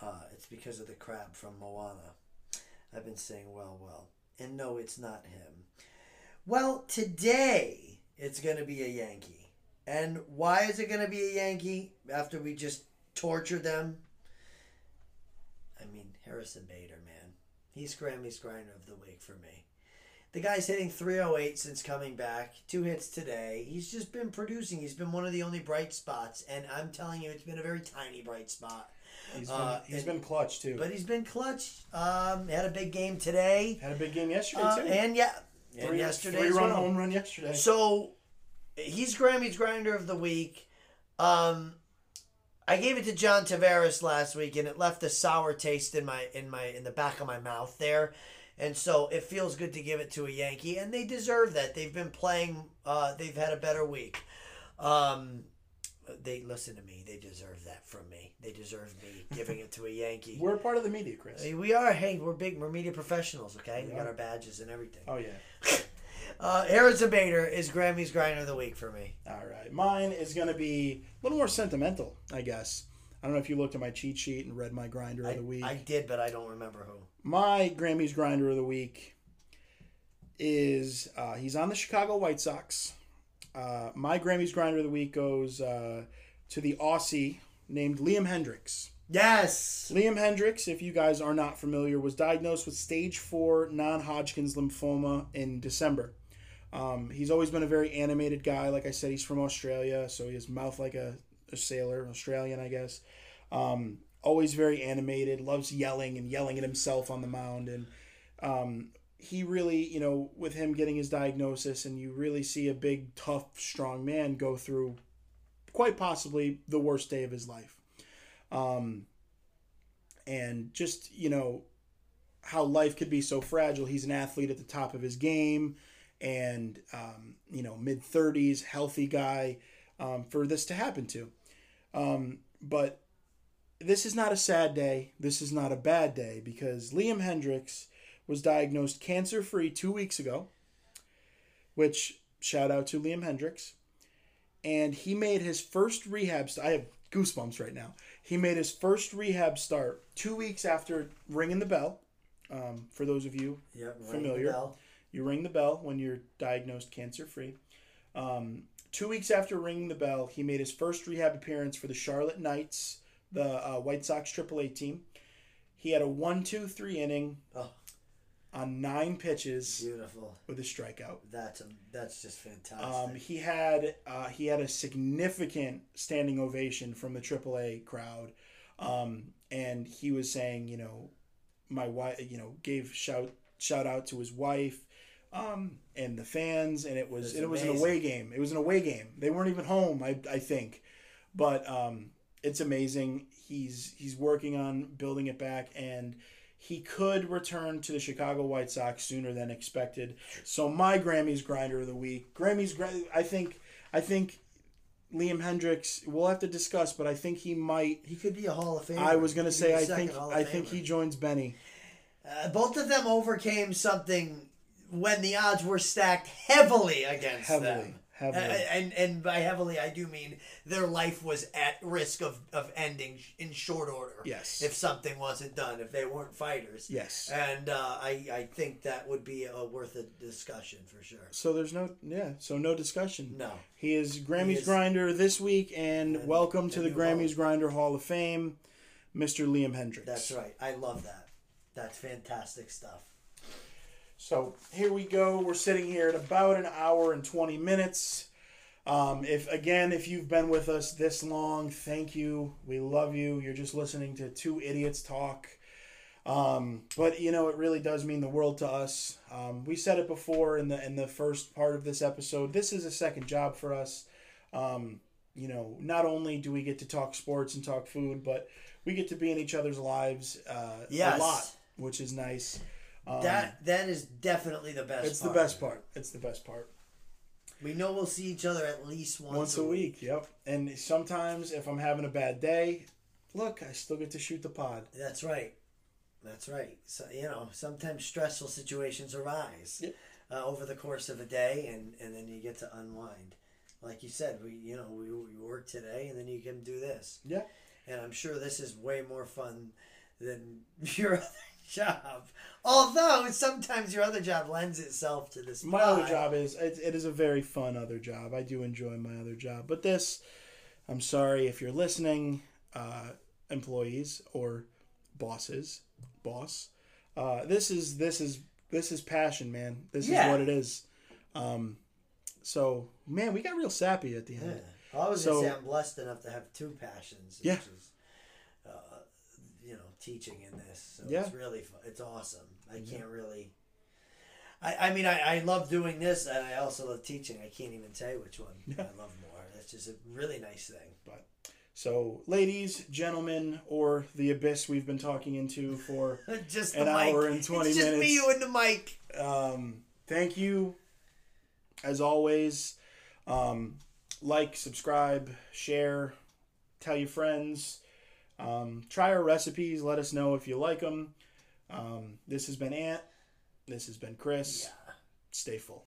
Uh, it's because of the crab from Moana. I've been saying well, well, and no, it's not him. Well, today it's going to be a Yankee, and why is it going to be a Yankee after we just tortured them? I mean, Harrison Bader, man, he's Grammy's grinder of the week for me. The guy's hitting 308 since coming back. Two hits today. He's just been producing. He's been one of the only bright spots, and I'm telling you, it's been a very tiny bright spot. He's been, Uh, he's and- been clutch too. But he's been clutch. Um, had a big game today, Had a big game yesterday uh, too. and yeah, and three, yesterday three run well. home run yesterday. So he's Grammy's grinder of the week. Um, I gave it to John Tavares last week, and it left a sour taste in my in my in the back of my mouth there. And so it feels good to give it to a Yankee, and they deserve that. They've been playing. Uh, they've had a better week. Um, they listen to me. They deserve that from me. They deserve me giving it to a Yankee. We're part of the media, Chris. We are. Hey, we're big. We're media professionals. Okay, we Yeah. got our badges and everything. Oh yeah. Uh, Aaron Bader is Grammy's grinder of the week for me. All right. Mine is going to be a little more sentimental, I guess. I don't know if you looked at my cheat sheet and read my grinder I, of the week. I did, but I don't remember who. my Grammys grinder of the week is uh, he's on the Chicago White Sox. Uh, my Grammys grinder of the week goes uh, to the Aussie named Liam Hendriks. Yes. Liam Hendriks, if you guys are not familiar, was diagnosed with stage four non Hodgkin's lymphoma in December. Um, he's always been a very animated guy. Like I said, he's from Australia, so he has mouth like a, a sailor, Australian, I guess. Um, always very animated, loves yelling and yelling at himself on the mound. And um, he really, you know, with him getting his diagnosis, and you really see a big, tough, strong man go through quite possibly the worst day of his life. Um, and just, you know, how life could be so fragile. He's an athlete at the top of his game and, um, you know, mid 30s, healthy guy um, for this to happen to. Um, but this is not a sad day. This is not a bad day because Liam Hendriks was diagnosed cancer free two weeks ago, which shout out to Liam Hendriks. And he made his first rehab. St- I have goosebumps right now. He made his first rehab start two weeks after ringing the bell. Um, for those of you Yep. Familiar. You ring the bell when you're diagnosed cancer free. Um, two weeks after ringing the bell, he made his first rehab appearance for the Charlotte Knights, the uh, White Sox AAA team. He had a one, two, three inning Oh, on nine pitches beautiful. with a strikeout. That's a, that's just fantastic. Um, he had uh, he had a significant standing ovation from the AAA crowd, um, and he was saying, you know, my wife, you know, gave shout shout out to his wife, um, and the fans, and it was it was an away game. It was an away game. They weren't even home, I I think, but um, it's amazing. He's he's working on building it back and. He could return to the Chicago White Sox sooner than expected. So my Grammys grinder of the week, Grammys, I think, I think Liam Hendriks. We'll have to discuss, but I think he might. he could be a Hall of Famer. I was gonna say be a I think I think he joins Benny. Uh, both of them overcame something when the odds were stacked heavily against Heavily, them. heavily. And and by heavily, I do mean their life was at risk of, of ending in short order. Yes. If something wasn't done, if they weren't fighters. Yes. And uh, I I think that would be a worth a discussion for sure. So there's no yeah. So no discussion. No. He is Grammys He is- grinder this week, and, And- welcome to the new Hall. Grammys grinder Hall of Fame, Mr. Liam Hendriks. That's right. I love that. That's fantastic stuff. So here we go. We're sitting here at about an hour and 20 minutes. Um, if again, if you've been with us this long, thank you. We love you. You're just listening to two idiots talk. Um, but you know, it really does mean the world to us. Um, we said it before in the in the first part of this episode. This is a second job for us. Um, you know, not only do we get to talk sports and talk food, but we get to be in each other's lives uh, Yes. a lot, which is nice. Um, that that is definitely the best. it's part. the best part. It's the best part. We know we'll see each other at least once, Once a week, yep. And sometimes if I'm having a bad day, look, I still get to shoot the pod. That's right. That's right. So you know, sometimes stressful situations arise Yep. uh, over the course of a day, and and then you get to unwind. Like you said, we you know we, we work today, and then you can do this. Yeah. And I'm sure this is way more fun than your other job. Although sometimes your other job lends itself to this. My other job is it, it is a very fun other job. I do enjoy my other job, but this, I'm sorry if you're listening, uh, employees or bosses, boss. Uh, this is this is this is passion, man. This Yeah. is what it is. Um, so man, we got real sappy at the Yeah. end. I was So- gonna say I'm blessed enough to have two passions. Yeah. Which is, teaching in this. So Yeah. it's really fun. It's awesome. I can't really. I, I mean, I, I love doing this, and I also love teaching. I can't even tell you which one Yeah. I love more. That's just a really nice thing. But so, ladies, gentlemen, or the abyss we've been talking into for just An mic. hour and 20 it's just minutes. me, you, and the mic. um, thank you, as always. Um, like, subscribe, share, tell your friends. Um, try our recipes. Let us know if you like them. Um, this has been Ant. This has been Chris. Stay full.